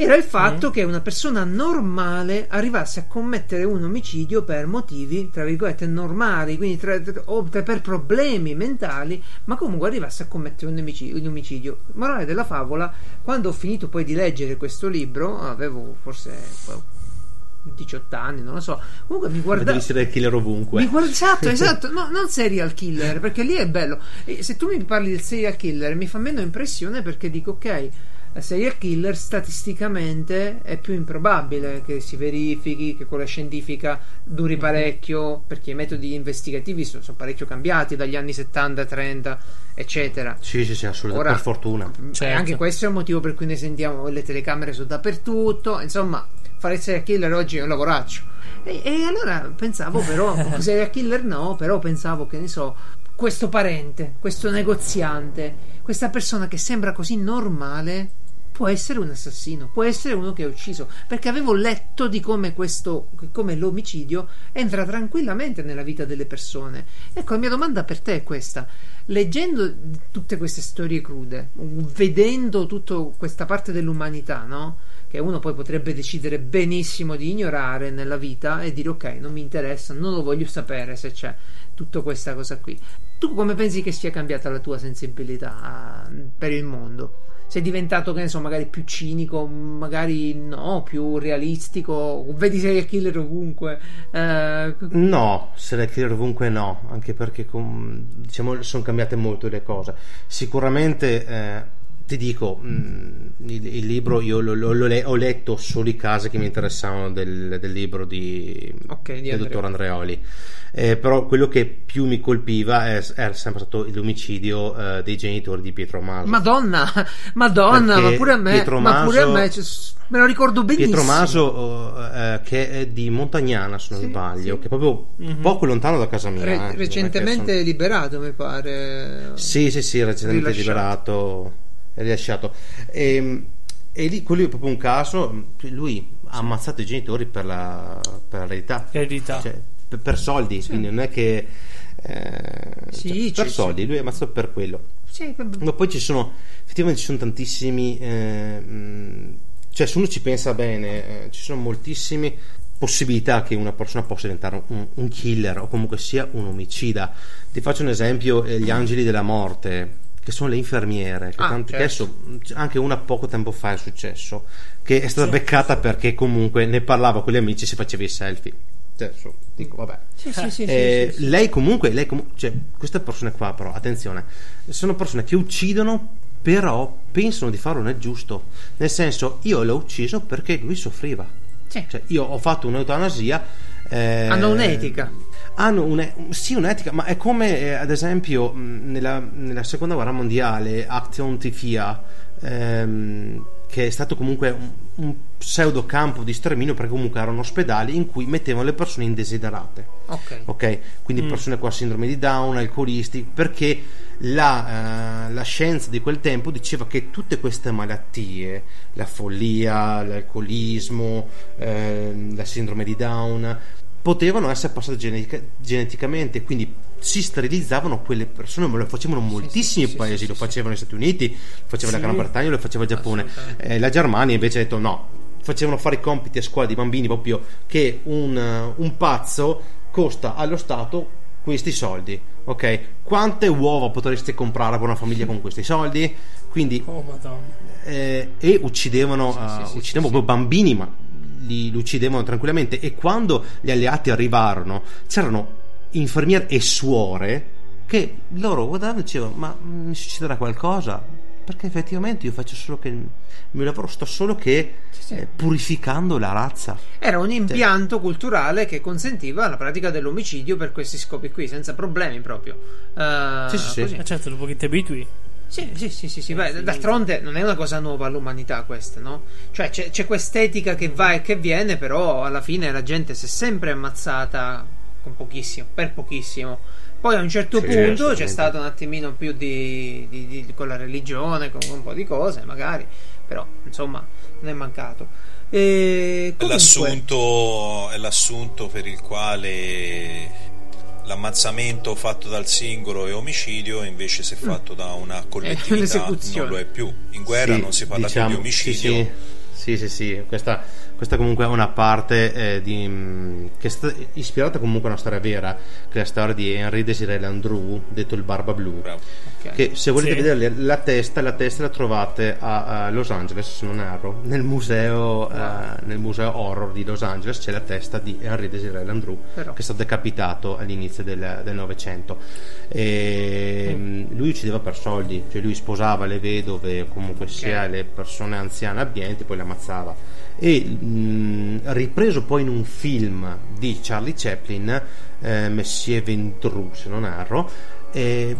era il fatto che una persona normale arrivasse a commettere un omicidio per motivi, tra virgolette, normali, quindi tra- tra- o per problemi mentali, ma comunque arrivasse a commettere un omicidio. Un omicidio. Morale della favola, quando ho finito poi di leggere questo libro, avevo forse poi 18 anni, non lo so, comunque mi guardavo... Devi essere il killer ovunque. Mi guarda- esatto, [LAUGHS] esatto, no, non serial killer, perché lì è bello. E se tu mi parli del serial killer mi fa meno impressione perché dico ok, serial killer statisticamente è più improbabile che si verifichi, che con la scientifica duri parecchio, perché i metodi investigativi sono, sono parecchio cambiati dagli anni 70, 30, eccetera. Sì, sì, sì, assolutamente. Ora- per fortuna. Eh, Certo. Anche questo è il motivo per cui ne sentiamo le telecamere sono dappertutto. Insomma, fare il serial killer oggi è un lavoraccio. E, e allora pensavo, però, [LAUGHS] serial killer no, però pensavo che ne so, questo parente, questo negoziante, questa persona che sembra così normale. Può essere un assassino, può essere uno che ha ucciso, perché avevo letto di come questo, come l'omicidio entra tranquillamente nella vita delle persone. Ecco, la mia domanda per te è questa: leggendo tutte queste storie crude, vedendo tutta questa parte dell'umanità, no? Che uno poi potrebbe decidere benissimo di ignorare nella vita e dire ok, non mi interessa, non lo voglio sapere se c'è tutta questa cosa qui. Tu come pensi che sia cambiata la tua sensibilità eh, per il mondo? Sei diventato, che ne so, magari più cinico, magari no, più realistico, vedi serial killer ovunque. eh, No, serial killer ovunque no, anche perché diciamo sono cambiate molto le cose. Sicuramente eh, ti dico, mh, il, il libro io lo- lo- lo le- ho letto solo i casi che mi interessavano del, del libro di, Ok, di del dottor Andreoli. Eh, però quello che più mi colpiva è, è sempre stato l'omicidio eh, dei genitori di Pietro Maso. Madonna, [LAUGHS] Madonna, Perché ma pure a me, Pietro ma pure a Maso- me, cioè, me lo ricordo benissimo. Pietro Maso, eh, che è di Montagnana, se non Sì, sbaglio, sì. che è proprio poco lontano da casa mia. Re- eh, recentemente sono- liberato, mi pare. Sì, sì, sì, recentemente Rilasciato. liberato rilasciato. E, e lì quello è proprio un caso. Lui ha ammazzato i genitori per la per l'eredità, Eredità. cioè per, per soldi. Quindi non è che eh, Sì, cioè, per soldi, lui ha ammazzato per quello. Sì, Ma poi ci sono, effettivamente ci sono tantissimi, eh, mh, cioè se uno ci pensa bene, eh, ci sono moltissime possibilità che una persona possa diventare un, un killer o comunque sia un omicida. Ti faccio un esempio, eh, gli angeli della morte, che sono le infermiere, che, Ah, tanti- certo. adesso anche una poco tempo fa è successo, che è stata Sì. beccata perché comunque ne parlava con gli amici e si faceva i selfie. Cioè, so- dico, vabbè. sì, sì, sì, Eh, sì, sì. Lei comunque, lei comu- cioè, queste persone qua però, attenzione, sono persone che uccidono, però pensano di farlo nel giusto. Nel senso, io l'ho ucciso perché lui soffriva. Sì. Cioè, io ho fatto un'eutanasia. eh, Hanno un'etica. Hanno une- sì, un'etica, ma è come eh, ad esempio mh, nella, nella seconda guerra mondiale, Action Tifia, ehm, che è stato comunque un, un pseudo campo di sterminio perché comunque erano ospedali in cui mettevano le persone indesiderate Ok. ok? Quindi Mm. persone con sindrome di Down, alcolisti, perché la, eh, la scienza di quel tempo diceva che tutte queste malattie, la follia, l'alcolismo, ehm, la sindrome di Down, potevano essere passate genetica- geneticamente, quindi si sterilizzavano quelle persone, ma lo facevano moltissimi sì, sì, paesi, sì, lo facevano negli Stati Uniti, lo faceva la. Gran Bretagna, lo faceva il Giappone. Eh, la Germania invece ha detto no, facevano fare i compiti a scuola di bambini proprio che un, eh, un pazzo costa allo Stato questi soldi, ok? Quante uova potreste comprare per una famiglia con questi soldi? Quindi Oh, eh, e uccidevano, sì, uccidevano proprio bambini, ma li, li uccidevano tranquillamente. E quando gli alleati arrivarono, c'erano infermiere e suore che loro guardavano e dicevano: Ma mi succederà qualcosa? Perché effettivamente io faccio solo che il mio lavoro, sto solo che sì. eh, purificando la razza. Era un impianto culturale che consentiva la pratica dell'omicidio per questi scopi qui, senza problemi proprio. Eh, Sì, sì, sì. Ma certo, dopo che ti abitui. Sì, sì, sì, sì, sì. Beh, d'altronde non è una cosa nuova all'umanità questa, no? Cioè c'è, c'è quest'etica che va e che viene, però alla fine la gente si è sempre ammazzata con pochissimo, per pochissimo. Poi a un certo Sì, punto c'è stato un attimino più di, di- di- con la religione, con un po' di cose, magari, però insomma non è mancato. E È comunque- l'assunto, è l'assunto per il quale l'ammazzamento fatto dal singolo è omicidio, invece se fatto da una collettività non lo è più. In guerra Sì, non si parla diciamo, più di omicidio. Sì, sì, sì, sì, sì. Questa, questa comunque è una parte eh, di, mh, che è stata ispirata comunque a una storia vera, che è la storia di Henri Desiré Landru, detto il Barba Blu. Bravo. Ok. Che se volete Sì. vedere la testa, la testa la trovate a, a Los Angeles, se non erro, nel museo, eh, nel museo horror di Los Angeles c'è la testa di Henri Desiré Landru, Però. che è stato decapitato all'inizio del del Novecento. E, mh, Lui uccideva per soldi, cioè lui sposava le vedove, o comunque sia le persone anziane abbienti, poi le ammazzava. E mh, ripreso poi in un film di Charlie Chaplin, eh, Messie Ventru, se non erro, e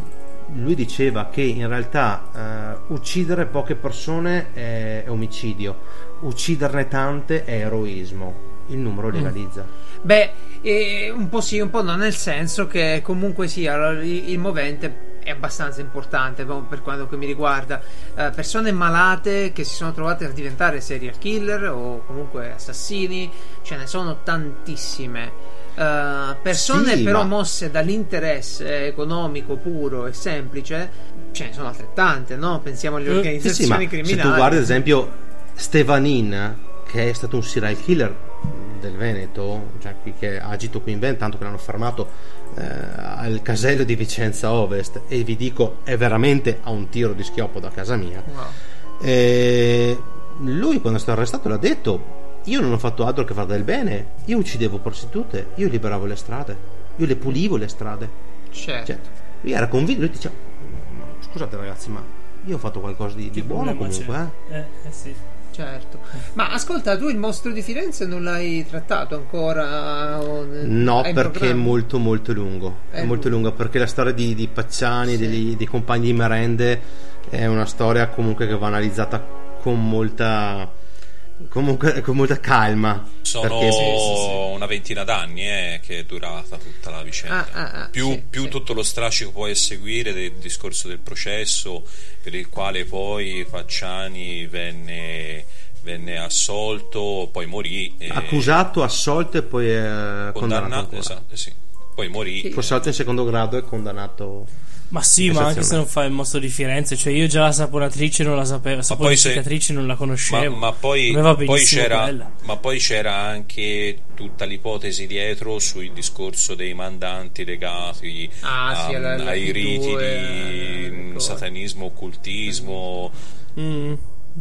lui diceva che in realtà eh, uccidere poche persone è, è omicidio, ucciderne tante è eroismo. Il numero legalizza. Beh, eh, un po' sì, un po' no, nel senso che comunque sia il movente è abbastanza importante no, per quanto che mi riguarda. Eh, persone malate che si sono trovate a diventare serial killer o comunque assassini, ce ne sono tantissime. Eh, persone Sì, però ma- mosse dall'interesse economico puro e semplice, ce ne sono altrettante, no? Pensiamo alle Mm, Sì, organizzazioni sì, ma se criminali. tu guardi ad esempio Stevanin, che è stato un serial killer del Veneto, cioè qui che ha agito qui in Veneto, tanto che l'hanno fermato eh, al casello di Vicenza Ovest e vi dico è veramente a un tiro di schioppo da casa mia. Wow. E lui quando è stato arrestato l'ha detto io non ho fatto altro che fare del bene, io uccidevo prostitute, io liberavo le strade, io le pulivo le strade. Certo. Cioè, lui era convinto, lui diceva scusate ragazzi ma io ho fatto qualcosa di, di buono comunque eh. Eh, eh sì. Certo. Ma ascolta, tu il mostro di Firenze non l'hai trattato ancora? No, perché è molto molto lungo. È, È molto lungo perché la storia di, di Pacciani, Sì. degli- dei compagni di merende, è una storia comunque che va analizzata con molta, comunque, con molta calma. Sono Perché- Sì, sì, sì. una ventina d'anni eh, che è durata tutta la vicenda. Ah, ah, ah, più sì, più sì. tutto lo strascico poi a seguire del discorso del processo, per il quale poi Facciani venne, venne assolto, poi morì. e Accusato, assolto e poi eh, condannato. condannato. Esatto, sì. Poi morì. Sì. Fu assolto in secondo grado e condannato. Ma sì, ma anche se non fai il mostro di Firenze, cioè io già la saponatrice non la sapevo, la poi se- saponificatrice non la Ma, conoscevo. ma poi, A me va poi benissimo c'era, ma poi c'era anche tutta l'ipotesi dietro sul discorso dei mandanti legati Ah, sì, a- alla- alla ai P2, riti di mm, cose. satanismo, occultismo. Mm.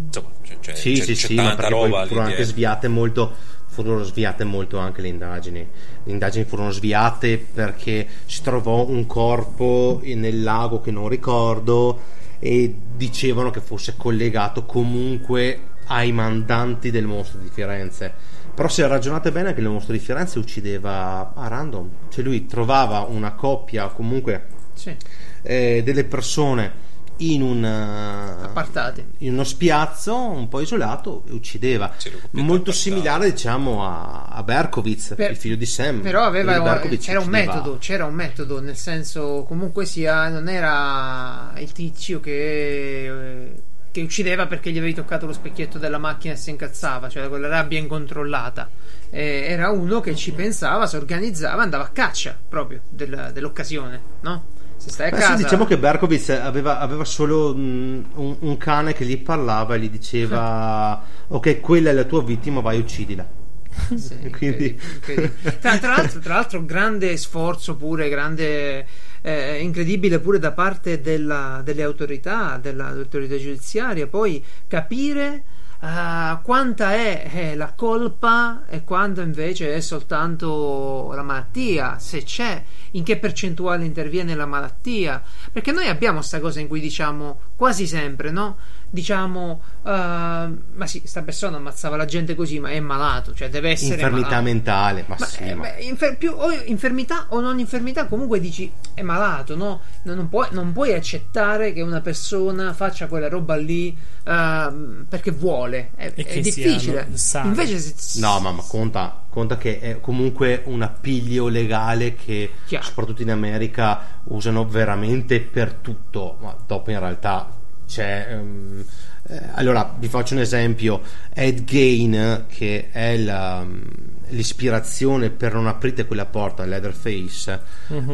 Insomma, c'è, c'è- Sì, c'è- sì, c'è sì, ma tanta roba poi furono anche sviate molto. Furono sviate molto anche le indagini. Le indagini furono sviate perché si trovò un corpo nel lago che non ricordo e dicevano che fosse collegato comunque ai mandanti del mostro di Firenze. Però se ragionate bene che il mostro di Firenze uccideva a random, cioè lui trovava una coppia comunque Sì, eh, delle persone in un eh, appartate. in uno spiazzo un po' isolato e uccideva. Molto appartato. similare, diciamo, a, a Berkowitz, Per- il figlio di Sam. Però aveva, c'era un metodo, c'era un metodo, nel senso comunque sia, non era il tizio che, che uccideva perché gli avevi toccato lo specchietto della macchina e si incazzava, cioè quella rabbia incontrollata. Eh, era uno che ci pensava, si organizzava, andava a caccia proprio del- dell'occasione, no? Se stai a Beh, sì, casa... diciamo che Berkowitz aveva, aveva solo mm, un, un cane che gli parlava e gli diceva: Ok, quella è la tua vittima, vai, uccidila. [LAUGHS] Sì, Quindi- incredibile, incredibile. Tra, tra l'altro, tra l'altro, grande sforzo pure, grande, eh, incredibile pure da parte della- delle autorità, dell'autorità giudiziaria, poi capire eh, quanta è, è la colpa e quanto invece è soltanto la malattia, se c'è, in che percentuale interviene la malattia. Perché noi abbiamo questa cosa in cui diciamo quasi sempre, no? Diciamo, uh, ma sì, sta persona ammazzava la gente così, ma è malato, cioè deve essere Infermità malato. mentale, ma, Ma, sì, eh, ma- beh, infer- più, o infermità o non infermità, comunque dici è malato, no? Non, non puoi, non puoi accettare che una persona faccia quella roba lì ehm, perché vuole. È, E è che sia, difficile. Invece, se- No, ma, ma conta, conta che è comunque un appiglio legale che Chiaro. soprattutto in America usano veramente per tutto, ma dopo in realtà c'è... ehm, eh, allora, vi faccio un esempio. Ed Gain, che è la- l'ispirazione per non aprite quella porta, Leatherface,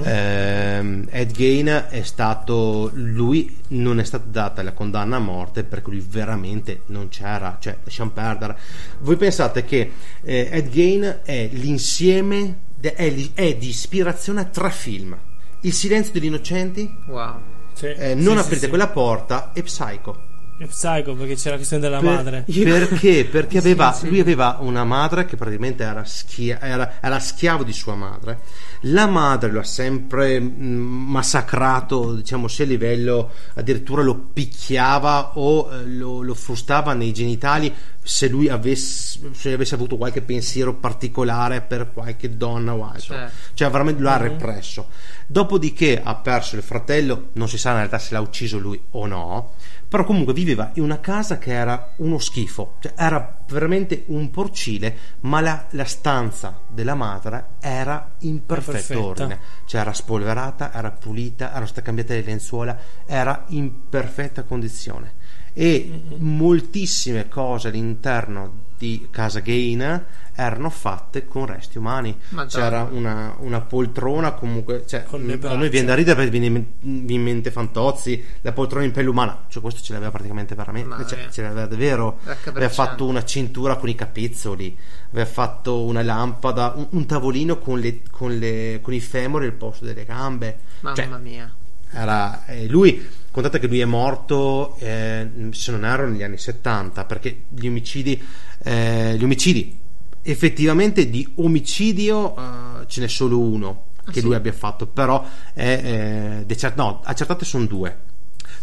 ehm, Ed Gain è stato... lui non è stata data la condanna a morte perché lui veramente non c'era, cioè lasciamo perdere. Voi pensate che eh, Ed Gain è l'insieme, de- è, è di ispirazione a tre film. Il silenzio degli innocenti, wow. Sì, eh, Non sì, aprite sì. quella porta e Psycho. Psycho perché c'era la questione della Per- madre. Perché? [LAUGHS] Perché Sì, aveva, sì. lui aveva una madre che praticamente era, schia- era, era schiavo di sua madre. La madre lo ha sempre mh, massacrato, diciamo, sia a livello addirittura lo picchiava o eh, lo, lo frustava nei genitali se lui avesse, se avesse avuto qualche pensiero particolare per qualche donna o altro. Certo. Cioè, veramente lo ha represso. Dopodiché ha perso il fratello, non si sa in realtà se l'ha ucciso lui o no. Però comunque viveva in una casa che era uno schifo, cioè era veramente un porcile, ma la, la stanza della madre era in perfetto ordine, cioè era spolverata, era pulita, erano state cambiate le lenzuola, era in perfetta condizione. E moltissime cose all'interno di Casa Gain erano fatte con resti umani. C'era una, una poltrona comunque, cioè, Con le a noi viene da ridere perché viene in, viene in mente Fantozzi, la poltrona in pelle umana, cioè questo ce l'aveva praticamente veramente, cioè, ce l'aveva davvero, aveva fatto una cintura con i capezzoli, aveva fatto una lampada, un, un tavolino con, le, con, le, con i femori al posto delle gambe. Mamma Cioè, mia. era eh, lui contate che lui è morto eh, se non erro negli anni 70 perché gli omicidi eh, gli omicidi effettivamente di omicidio eh, ce n'è solo uno Ah, che sì? lui abbia fatto però è eh, no accertate sono due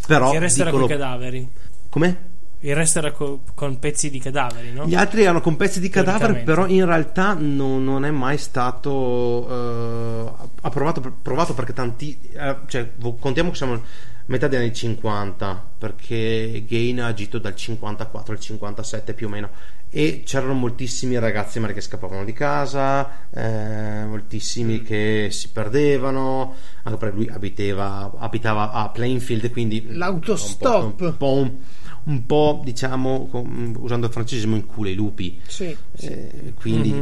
però il resto era dicono con i cadaveri. come? Il resto era co- con pezzi di cadaveri, no? Gli altri erano con pezzi di Teoricamente. però in realtà non, non è mai stato eh, approvato, provato perché tanti. eh, cioè, contiamo che siamo a metà degli anni 50, perché Gain ha agito dal 54 al 57 più o meno. E c'erano moltissimi ragazzi magari che scappavano di casa, eh, moltissimi che si perdevano, anche perché lui abitava, abitava a Plainfield, quindi L'autostop. un po', un, un po', diciamo, usando il francesismo, in culo i lupi. Sì. Eh, quindi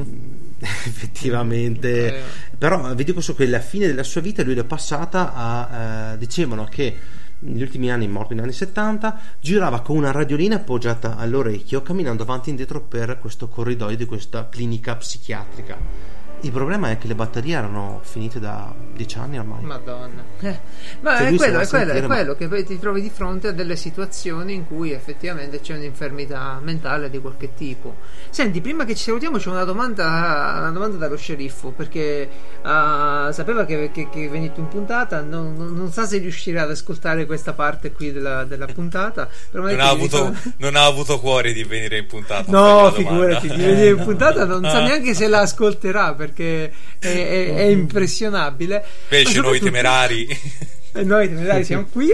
[LAUGHS] effettivamente Eh. però vi dico solo che la fine della sua vita lui l'ha passata a eh, dicevano che negli ultimi anni morto negli anni 70 girava con una radiolina appoggiata all'orecchio camminando avanti e indietro per questo corridoio di questa clinica psichiatrica il problema è che le batterie erano finite da 10 anni ormai Madonna. Eh, ma Cioè, è quello, è quello, è quello che poi ti trovi di fronte a delle situazioni in cui effettivamente c'è un'infermità mentale di qualche tipo. Senti, prima che ci salutiamo c'è una domanda, una domanda dallo sceriffo, perché ah, sapeva che, che, che venite in puntata, non, non- non sa se riuscirà ad ascoltare questa parte qui della, della puntata. però mi Non ha, avuto, ritorn- [LAUGHS] non ha avuto cuore di venire in puntata. [LAUGHS] No, figurati, di venire in puntata [LAUGHS] non sa neanche se la ascolterà perché è, è- è impressionabile. Invece noi temerari. e noi temerari siamo [LAUGHS] qui.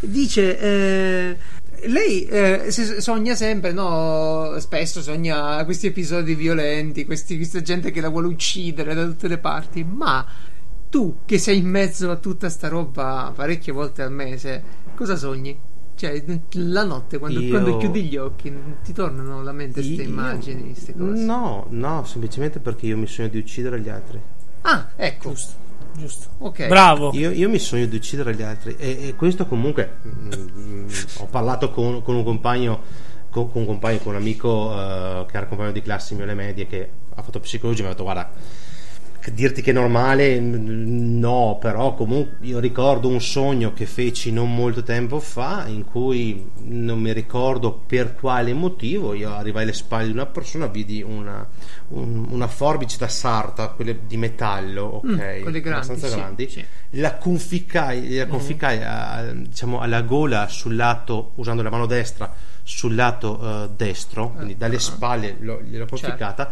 Dice. eh, lei eh, sogna sempre, no? Spesso sogna questi episodi violenti, questi- questa gente che la vuole uccidere da tutte le parti. Ma tu, che sei in mezzo a tutta sta roba parecchie volte al mese, cosa sogni? Cioè, la notte, quando, Io- quando chiudi gli occhi, ti tornano alla mente queste Io- immagini, queste cose? no no semplicemente perché io mi sogno di uccidere gli altri Ah, ecco. Giusto, giusto. Ok. Bravo. Io, io mi sogno di uccidere gli altri e, e questo comunque mm, ho parlato con, con un compagno con, con un compagno, con un amico eh, che era compagno di classe mio alle medie che ha fatto psicologia e mi ha detto guarda dirti che è normale, no, però comunque io ricordo un sogno che feci non molto tempo fa in cui non mi ricordo per quale motivo io arrivai alle spalle di una persona, vidi una, un- una forbice da sarta, quelle di metallo, ok, Mm, grandi, abbastanza sì, grandi, sì. la conficcai, la conficcai a- diciamo, alla gola sul lato, usando la mano destra, sul lato eh, destro, quindi dalle ah. spalle l'ho, gliel'ho conficcata.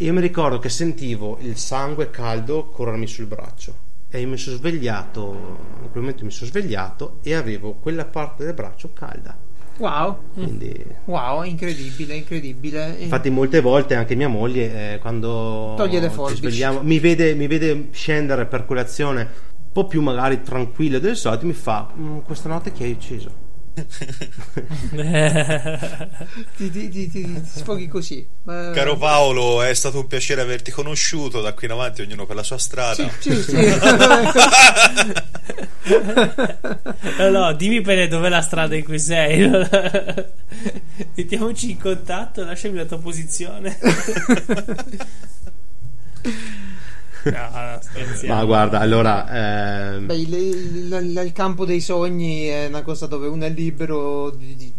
E io mi ricordo che sentivo il sangue caldo corrermi sul braccio. E io mi sono svegliato, in quel momento mi sono svegliato e avevo quella parte del braccio calda. Wow, Quindi, wow, incredibile, incredibile. Infatti, molte volte anche mia moglie, eh, quando Toglie le ci svegliamo, mi vede, mi vede scendere per colazione un po' più magari tranquillo del solito, mi fa: "Mm, Questa notte chi hai ucciso? Ti, ti- ti- ti- ti sfoghi così. Eh, Caro Paolo, è stato un piacere averti conosciuto. Da qui in avanti, ognuno per la sua strada. Sì, sì, sì. [LAUGHS] No, no, dimmi bene dov'è la strada in cui sei. [LAUGHS] Mettiamoci in contatto, lasciami la tua posizione. [LAUGHS] No. Ma guarda, allora. ehm, Beh, il, il- il- il campo dei sogni è una cosa dove uno è libero di, di-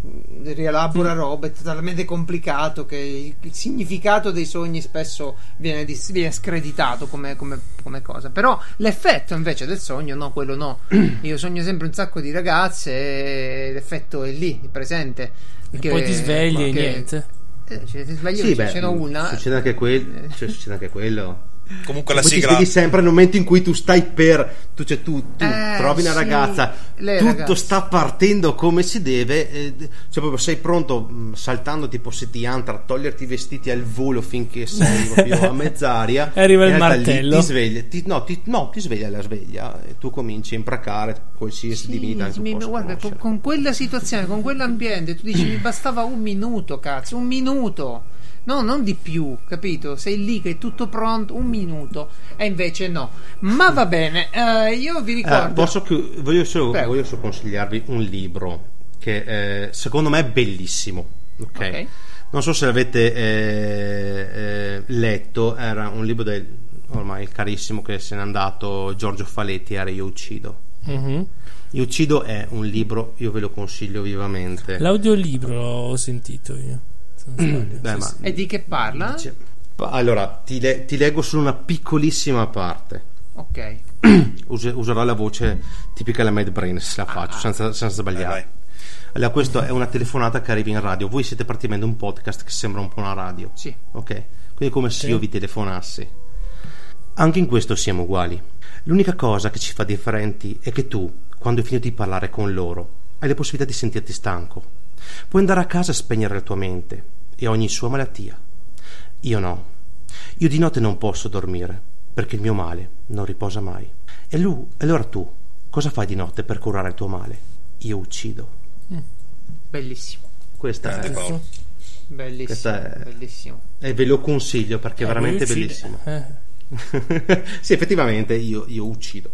rielabora roba, è talmente complicato che il, il significato dei sogni spesso viene, dis- viene screditato come, come- come cosa. Però l'effetto invece del sogno, no, quello no. [CLEARS THROAT] Io sogno sempre un sacco di ragazze e l'effetto è lì, è presente. E Che- poi ti svegli e niente. Eh, cioè, ti svegli Sì, ce beh, ce una. Succede anche, quel- cioè, succede anche quello. Comunque la ti sigla. svegli sempre nel momento in cui tu stai per. Tu, cioè, tu, tu Eh, trovi una sì, ragazza, tutto ragazze. sta partendo come si deve. eh, cioè, proprio sei pronto mh, saltando tipo settiantra a toglierti i vestiti al volo finché sei [LAUGHS] proprio a mezz'aria. E arriva il realtà lì martello. Ti sveglia, ti- no, ti, no, ti sveglia la sveglia e tu cominci a imbracare qualsiasi Sì, divinità che mi- guarda, con, con quella situazione, con quell'ambiente, tu dici mi bastava un minuto, cazzo, un minuto. No, non di più, capito? Sei lì che è tutto pronto, un minuto. E invece no. Ma va bene, eh, io vi Eh, ricordo. posso che- voglio, solo, voglio solo consigliarvi un libro che eh, secondo me è bellissimo. ok? Ok. Non so se l'avete eh, eh, letto, era un libro del ormai carissimo che se n'è andato Giorgio Faletti, era Io uccido. Mhm. Io uccido è un libro, io ve lo consiglio vivamente. L'audiolibro l'ho sentito io. Beh, Sì. E di che parla? Allora, ti, le- ti leggo solo una piccolissima parte. Ok. [CLEARS THROAT] Use- userò la voce tipica della Mad Brain se la faccio, senza, senza sbagliare. Vai, vai. Allora, questa è una telefonata che arriva in radio. Voi siete praticamente un podcast che sembra un po' una radio. Sì. Ok? Quindi è come se Sì. io vi telefonassi. Anche in questo siamo uguali. L'unica cosa che ci fa differenti è che tu, quando hai finito di parlare con loro, hai la possibilità di sentirti stanco. Puoi andare a casa e spegnere la tua mente e ogni sua malattia. Io no. Io di notte non posso dormire perché il mio male non riposa mai. E lui, allora tu, cosa fai di notte per curare il tuo male? Io uccido. Bellissimo. Questa Grande è, Paolo. Bellissimo. Questa è- Bellissimo. e ve lo consiglio perché è Eh, veramente bellissimo. Eh. [LAUGHS] sì, effettivamente io, io uccido.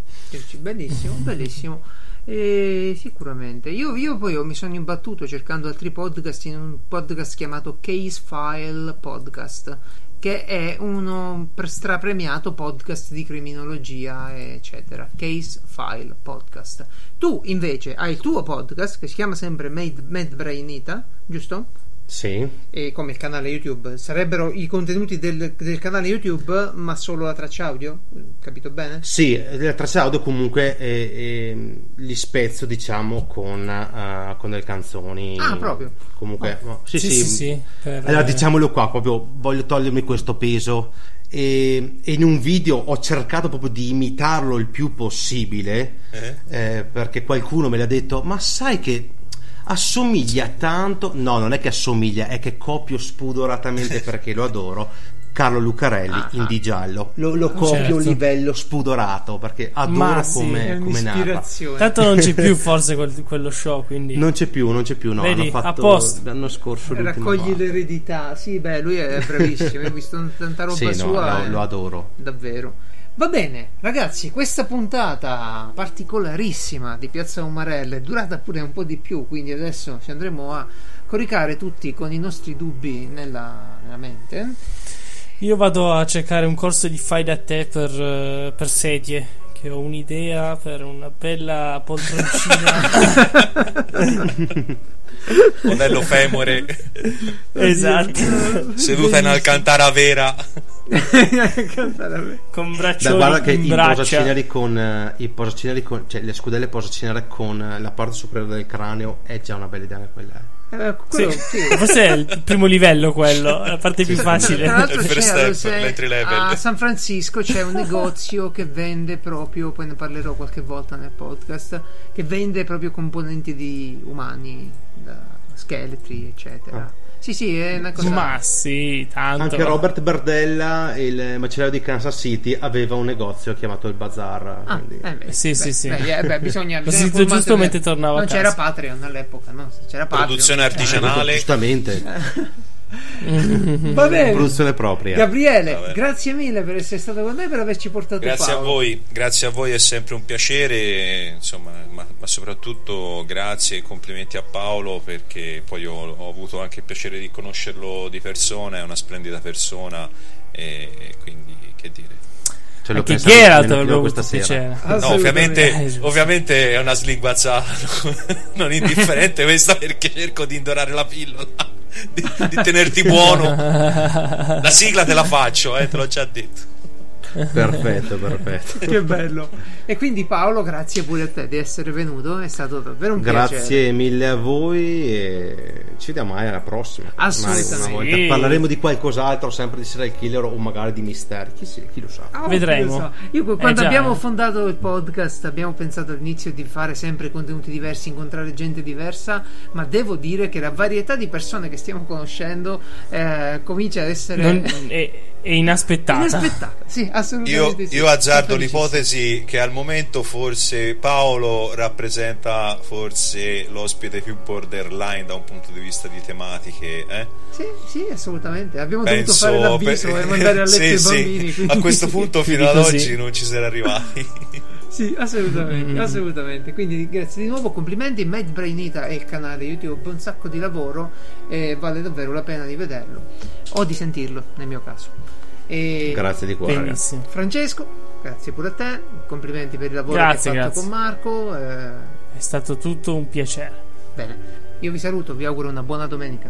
Bellissimo, bellissimo. E sicuramente. Io, io poi mi sono imbattuto cercando altri podcast in un podcast chiamato Case File Podcast, che è uno pre- strapremiato podcast di criminologia, eccetera. Case File Podcast. Tu invece hai il tuo podcast che si chiama sempre Mad, Mad Brainita, giusto? Sì. E come il canale YouTube. Sarebbero i contenuti del, del canale YouTube, ma solo la traccia audio? Capito bene? Sì, la traccia audio comunque è- è- li spezzo diciamo con, eh, con delle canzoni. Ah, proprio? Comunque, no, sì, Sì, sì. sì, sì, per- Allora diciamolo qua, proprio voglio togliermi questo peso. E, e in un video ho cercato proprio di imitarlo il più possibile Eh? eh, perché qualcuno me l'ha detto ma sai che assomiglia tanto no non è che assomiglia è che copio spudoratamente [LAUGHS] perché lo adoro Carlo Lucarelli Ah, in ah. di giallo lo, lo copio Certo. a un livello spudorato perché adoro sì, come, È come narra. Tanto non c'è più [LAUGHS] forse quel- quello show, quindi... non c'è più non c'è più no Vedi, hanno fatto l'anno scorso Raccogli parte. l'eredità. Sì, beh, lui è bravissimo. Ho visto tanta roba sì no sua. lo, eh. lo adoro Davvero. Va bene, ragazzi, questa puntata particolarissima di Piazza Umarella è durata pure un po' di più, quindi adesso ci andremo a coricare tutti con i nostri dubbi nella, nella mente. Io vado a cercare un corso di fai da te per, eh, per sedie. Che ho un'idea per una bella poltroncina. [LAUGHS] [LAUGHS] Modello femore, [LAUGHS] esatto. seduta in alcantara vera. Con Beh, braccioli guarda che in i posaceneri con, eh, i posaceneri con cioè le scudelle posacenere con eh, la parte superiore del cranio è già una bella idea quella. Eh. Sì. quello, sì. [LAUGHS] Forse è il primo livello quello, la parte più Tra facile. l'altro Il first c'è, step, a San Francisco c'è un negozio che vende proprio, poi ne parlerò qualche volta nel podcast, che vende proprio componenti di umani, da scheletri, eccetera. Ah. Sì, sì, è una cosa... Ma sì, tanto. Anche Robert Berdella, il macellaio di Kansas City, aveva un negozio chiamato il Bazar. Ah, quindi- eh beh, Sì, beh, sì, sì. beh, eh, beh, bisogna, L'ho bisogna sentito giusto mentre tornavo a Non c'era. Patreon all'epoca, no? C'era Patreon. Produzione eh. artigianale. Giustamente, Va bene. produzione propria. Gabriele, Vabbè. grazie mille per essere stato con noi e per averci portato Grazie a Paolo. voi, grazie a voi, è sempre un piacere, insomma, ma, ma soprattutto grazie e complimenti a Paolo perché poi ho, ho avuto anche il piacere di conoscerlo di persona, è una splendida persona e, e quindi che dire. Ce lo Anche Geralt questa sera. piacere. No, ovviamente, ovviamente è una slinguazzata [LAUGHS] non indifferente questa perché cerco di indorare la pillola, di, di tenerti buono. [LAUGHS] La sigla te la faccio, eh, te l'ho già detto. [LAUGHS] Perfetto, perfetto. [LAUGHS] Che bello. E quindi Paolo, grazie pure a te di essere venuto, è stato davvero un piacere. Grazie mille a voi e ci vediamo mai alla prossima. Assolutamente. Magari una volta Sì. Parleremo di qualcos'altro, sempre di serial killer o magari di misteri. Chi, sì, chi lo sa. Ah, Vedremo. chi lo sa. Io Eh, quando già, abbiamo eh. fondato il podcast abbiamo pensato all'inizio di fare sempre contenuti diversi, incontrare gente diversa, ma devo dire che la varietà di persone che stiamo conoscendo eh, comincia ad essere Non- è, è inaspettata. inaspettata. Sì, Io, assolutamente sì. io azzardo l'ipotesi che al momento forse Paolo rappresenta forse l'ospite più borderline da un punto di vista di tematiche. Eh? Sì, sì, assolutamente. Abbiamo Penso dovuto fare l'avviso per- e mandare a [LAUGHS] letto Sì, i bambini. quindi- A questo punto fino ad oggi non ci si era arrivati. [LAUGHS] Sì, assolutamente, Mm. assolutamente. Quindi grazie di nuovo, complimenti. Mad Brainita è il canale YouTube, un sacco di lavoro e vale davvero la pena di vederlo o di sentirlo, nel mio caso. E Grazie di cuore. Benissimo. Francesco, grazie pure a te. Complimenti per il lavoro Grazie, che hai fatto grazie. con Marco. eh, È stato tutto un piacere. bene, io vi saluto, vi auguro una buona domenica.